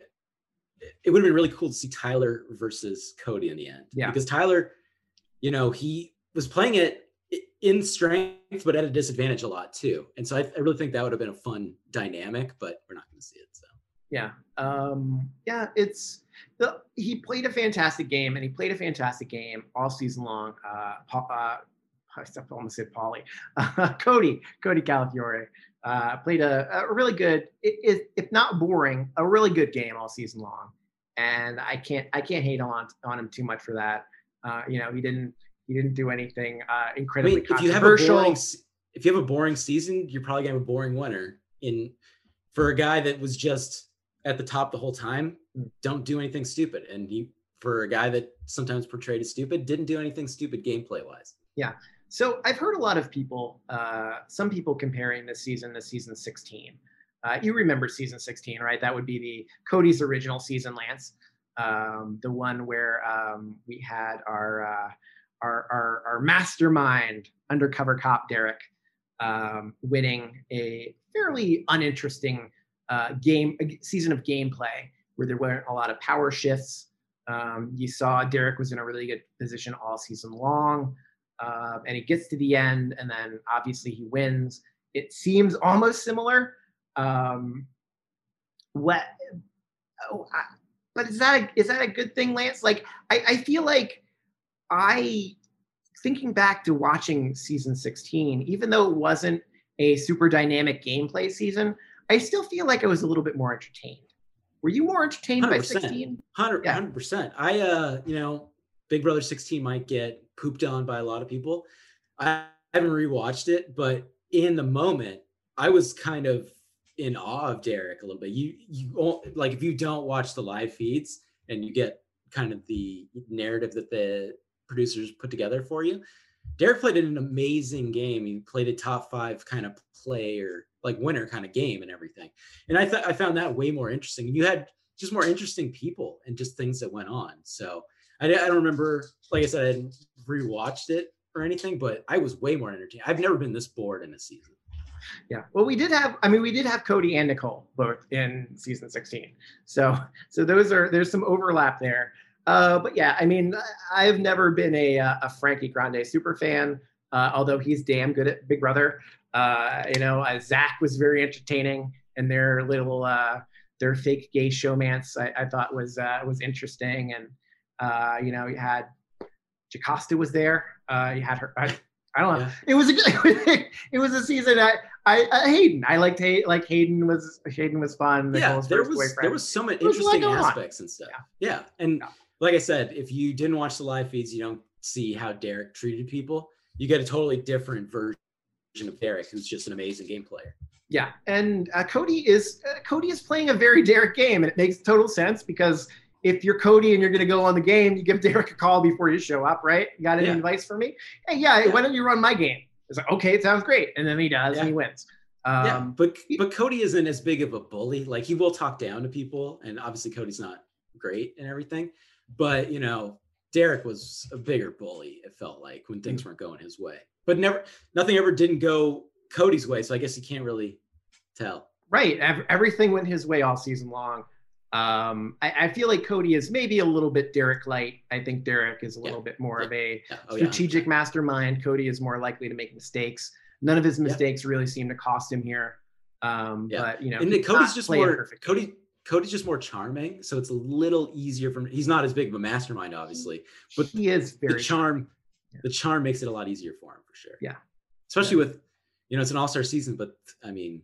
B: it would have been really cool to see Tyler versus Cody in the end.
A: Yeah.
B: Because Tyler, you know, he was playing it in strength, but at a disadvantage a lot too. And so I, I really think that would have been a fun dynamic, but we're not going to see it. So
A: yeah, um, yeah, it's the, he played a fantastic game, and he played a fantastic game all season long. Uh, uh, I almost said Paulie, uh, Cody, Cody Calafiore uh, played a, a, really good, it, if not boring, a really good game all season long, and I can't I can't hate on on him too much for that. Uh, you know, he didn't he didn't do anything uh, incredibly I mean,
B: if you have a boring if you have a boring season, you're probably gonna have a boring winner. In for a guy that was just at the top the whole time, don't do anything stupid, and he for a guy that sometimes portrayed as stupid, didn't do anything stupid gameplay wise.
A: Yeah. So I've heard a lot of people, uh, some people comparing this season to season 16. Uh, you remember season 16, right? That would be the Cody's original season, Lance, um, the one where um, we had our, uh, our, our our mastermind undercover cop Derrick um, winning a fairly uninteresting uh, game season of gameplay where there weren't a lot of power shifts. Um, you saw Derrick was in a really good position all season long uh, and he gets to the end, and then obviously he wins. It seems almost similar. Um, what? Oh, I, but is that a, is that a good thing, Lance? Like, I, I feel like I thinking back to watching season 16, even though it wasn't a super dynamic gameplay season, I still feel like I was a little bit more entertained. Were you more entertained 100%, by 16?
B: 100 percent. I uh, you know, Big Brother 16 might get pooped on by a lot of people. I haven't rewatched it, but in the moment, I was kind of in awe of Derrick a little bit. You you like if you don't watch the live feeds and you get kind of the narrative that the producers put together for you. Derrick played an amazing game. He played a top five kind of player, like winner kind of game and everything. And I thought I found that way more interesting. You had just more interesting people and just things that went on. So I, I don't remember, like I said, I hadn't rewatched it or anything, but I was way more entertained. I've never been this bored in a season.
A: Yeah. Well, we did have, I mean, we did have Cody and Nicole both in season 16. So, so those are, there's some overlap there. Uh, but yeah, I mean, I've never been a, a Frankie Grande super fan, uh, although he's damn good at Big Brother. Uh, you know, uh, Zach was very entertaining and their little, uh, their fake gay showmance I, I thought was, uh, was interesting. And, uh, you know, you had Jocasta was there. Uh, you had her. I, I don't know. Yeah. It was a good. it was a season. I, I, uh, Hayden. I liked Hay, like Hayden was Hayden was fun.
B: Yeah, there was boyfriend. there was so many interesting aspects and stuff. Yeah, yeah. and yeah. like I said, if you didn't watch the live feeds, you don't see how Derrick treated people. You get a totally different version of Derrick, who's just an amazing game player.
A: Yeah, and uh, Cody is uh, Cody is playing a very Derrick game, and it makes total sense because if you're Cody and you're going to go on the game, you give Derrick a call before you show up, right? You got any yeah. advice for me? Hey, yeah, yeah, why don't you run my game? It's like, okay, it sounds great. And then he does yeah. and he wins.
B: Um, yeah, but but Cody isn't as big of a bully. Like he will talk down to people, and obviously Cody's not great and everything. But you know, Derrick was a bigger bully. It felt like when things weren't going his way. But never, nothing ever didn't go Cody's way. So I guess you can't really tell.
A: Right. Everything went his way all season long. Um, I, I, feel like Cody is maybe a little bit Derrick light. I think Derrick is a little yeah. bit more yeah. of a yeah. Oh, strategic mastermind. Cody is more likely to make mistakes. None of his mistakes really seem to cost him here. Um, but you know,
B: and Cody's just more Cody. Cody's just more charming, so it's a little easier for him. He's not as big of a mastermind, obviously, but
A: he is very
B: the charm. The charm makes it a lot easier for him, for sure.
A: Yeah,
B: especially with, you know, it's an all star season, but I mean,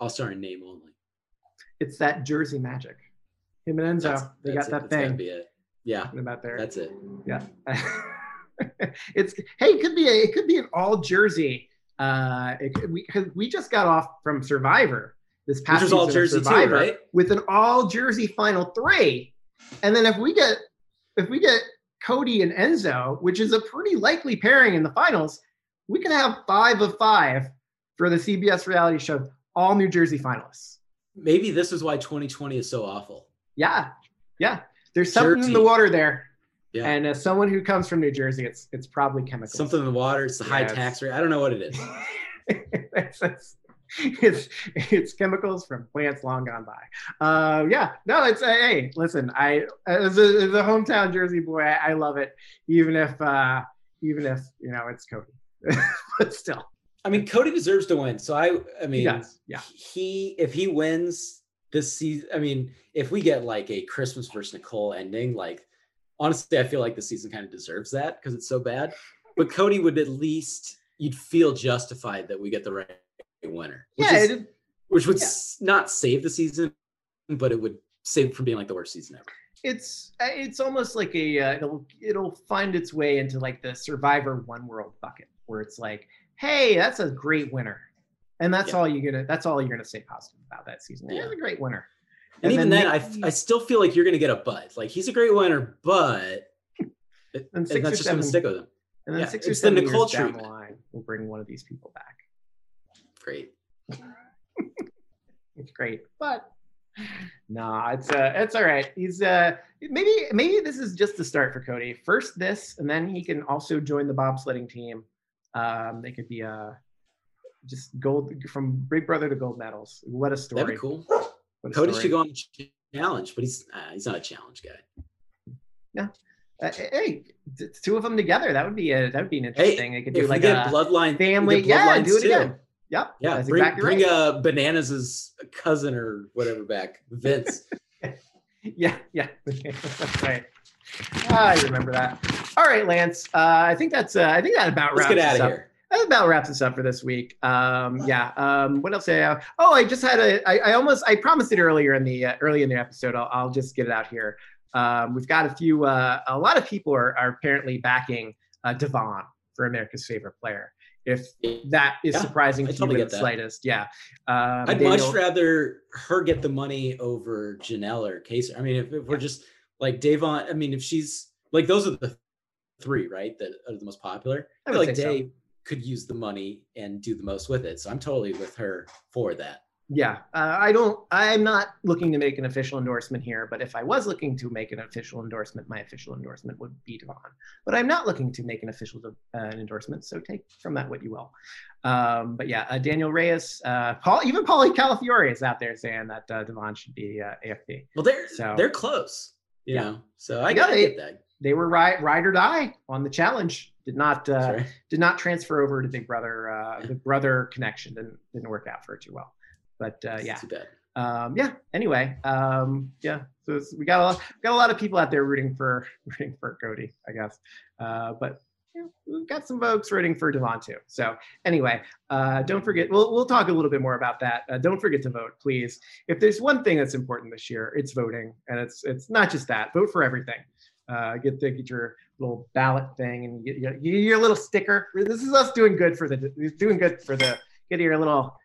B: all star in name only.
A: It's that Jersey magic. Him and Enzo, that's, they that's got it. that
B: that's
A: thing.
B: Be it. Yeah,
A: talking about there.
B: That's it.
A: Yeah. it's hey, it could be a, it could be an all Jersey. Uh, it, we we just got off from Survivor this past
B: Which all Jersey Survivor too, right?
A: With an all Jersey final three, and then if we get if we get Cody and Enzo, which is a pretty likely pairing in the finals, we can have five of five for the CBS reality show, all New Jersey finalists.
B: Maybe this is why 2020 is so awful.
A: Yeah, yeah. There's something Jersey. in the water there. Yeah. And as someone who comes from New Jersey, it's it's probably chemicals.
B: Something in the water. It's the high tax rate. I don't know what it is.
A: it's, it's, it's it's chemicals from plants long gone by. Uh, yeah, no, it's uh, hey, listen, I as a, as a hometown Jersey boy, I, I, love it, even if uh, even if you know it's Cody, but still.
B: I mean, Cody deserves to win. So I, I mean,
A: he yeah,
B: he if he wins this season, I mean, if we get like a Christmas versus Nicole ending, like honestly, I feel like the season kind of deserves that because it's so bad. But Cody would at least you'd feel justified that we get the right winner. Which
A: yeah,
B: is, which would yeah. not save the season, but it would save from being like the worst season ever.
A: It's uh, it's almost like a uh, it'll it'll find its way into like the Survivor One World bucket where it's like, hey, that's a great winner, and that's yeah. all you're gonna that's all you're gonna say positive about that season. Yeah, a great winner.
B: And, and even then, then I, I still feel like you're gonna get a but. Like he's a great winner, but and, and that's just gonna stick with him.
A: And then yeah, six or seven the years down the line, we'll bring one of these people back.
B: Great.
A: it's great, but no, it's uh, it's all right. He's uh, maybe maybe this is just the start for Cody. First this, and then he can also join the bobsledding team. Um, they could be uh, just gold from Big Brother to gold medals. What a story!
B: That'd be cool. Cody story. should go on the challenge, but he's uh, he's not a challenge guy.
A: Yeah. Uh, hey, two of them together. That would be a that would be an interesting.
B: Hey, they could do like a
A: bloodline family. Yeah, do it too. again. Yep.
B: Yeah. That's bring exactly bring right. uh, Bananas' cousin or whatever back, Vince.
A: yeah, yeah. that's right. Ah, I remember that. All right, Lance. Uh, I think that's uh, I think that about
B: wraps
A: Let's
B: get out of here.
A: That about wraps us up for this week. Um, yeah. Um, what else? I have? Oh, I just had a. I, I almost. I promised it earlier in the uh, early in the episode. I'll, I'll just get it out here. Um, we've got a few, uh, a lot of people are, are apparently backing uh, Da'Vonne for America's favorite player. If that is yeah, surprising to totally you in the slightest, yeah.
B: Um, I'd Daniel, much rather her get the money over Janelle or Kaysar. I mean, if, if we're just like Da'Vonne, I mean, if she's like those are the three, right, that are the most popular. I, I feel like Dave so. Could use the money and do the most with it. So I'm totally with her for that
A: yeah, uh, I don't. I'm not looking to make an official endorsement here, but if I was looking to make an official endorsement, my official endorsement would be Da'Vonne. But I'm not looking to make an official uh, endorsement, so take from that what you will. Um, but yeah, uh, Danielle Reyes, uh, Paul, even Paulie Calafiore is out there saying that uh, Da'Vonne should be uh, AFP.
B: Well, they're so they're close, you yeah. know. So I gotta get that.
A: They were ride, ride or die on the challenge. Did not uh, did not transfer over to Big Brother. Uh, the brother connection didn't didn't work out for it too well. But uh, yeah. Um, yeah. Anyway, um, yeah. So we got a lot, got a lot of people out there rooting for rooting for Cody, I guess. Uh, but yeah, we've got some folks rooting for Da'Vonne too. So anyway, uh, don't forget. We'll we'll talk a little bit more about that. Uh, don't forget to vote, please. If there's one thing that's important this year, it's voting, and it's it's not just that. Vote for everything. Uh, get the, get your little ballot thing and get, get your little sticker. This is us doing good for the doing good for the get your little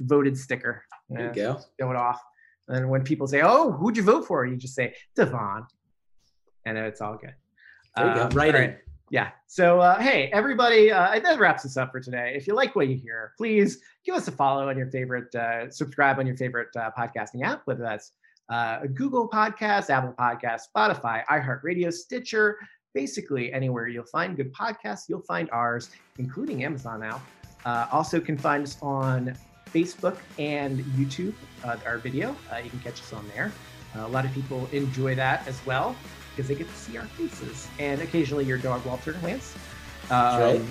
A: voted sticker.
B: There you go.
A: Show it off. And when people say, "Oh, who'd you vote for?" you just say Da'Vonne, and it's all good.
B: There you go. Um, right. Right.
A: Yeah. So uh, hey, everybody, uh, that wraps us up for today. If you like what you hear, please give us a follow on your favorite, uh, subscribe on your favorite uh, podcasting app, whether that's uh, Google Podcast, Apple Podcast, Spotify, iHeartRadio, Stitcher. Basically, anywhere you'll find good podcasts, you'll find ours, including Amazon now. Uh, also, can find us on Facebook and YouTube, uh, our video. Uh, you can catch us on there. Uh, a lot of people enjoy that as well because they get to see our faces and occasionally your dog, Walter Lance. Um, right.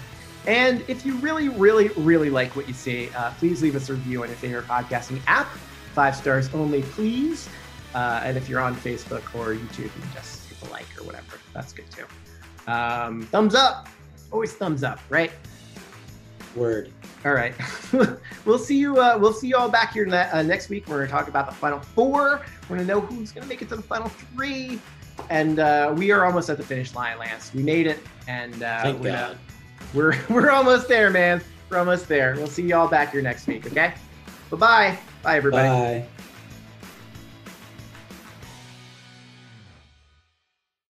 A: And if you really, really, really like what you see, uh, please leave us a review on your favorite podcasting app. Five stars only, please. Uh, and if you're on Facebook or YouTube, you can just hit the like or whatever. That's good too. Um, thumbs up. Always thumbs up, right?
B: Word.
A: All right. we'll see you. Uh, we'll see you all back here ne- uh, next week. We're going to talk about the final four. We're going to know who's going to make it to the final three. And uh, we are almost at the finish line, Lance. We made it, and uh,
B: Thank
A: we're,
B: God.
A: we're we're almost there, man. We're almost there. We'll see you all back here next week. Okay. Bye-bye. Bye, everybody.
B: Bye.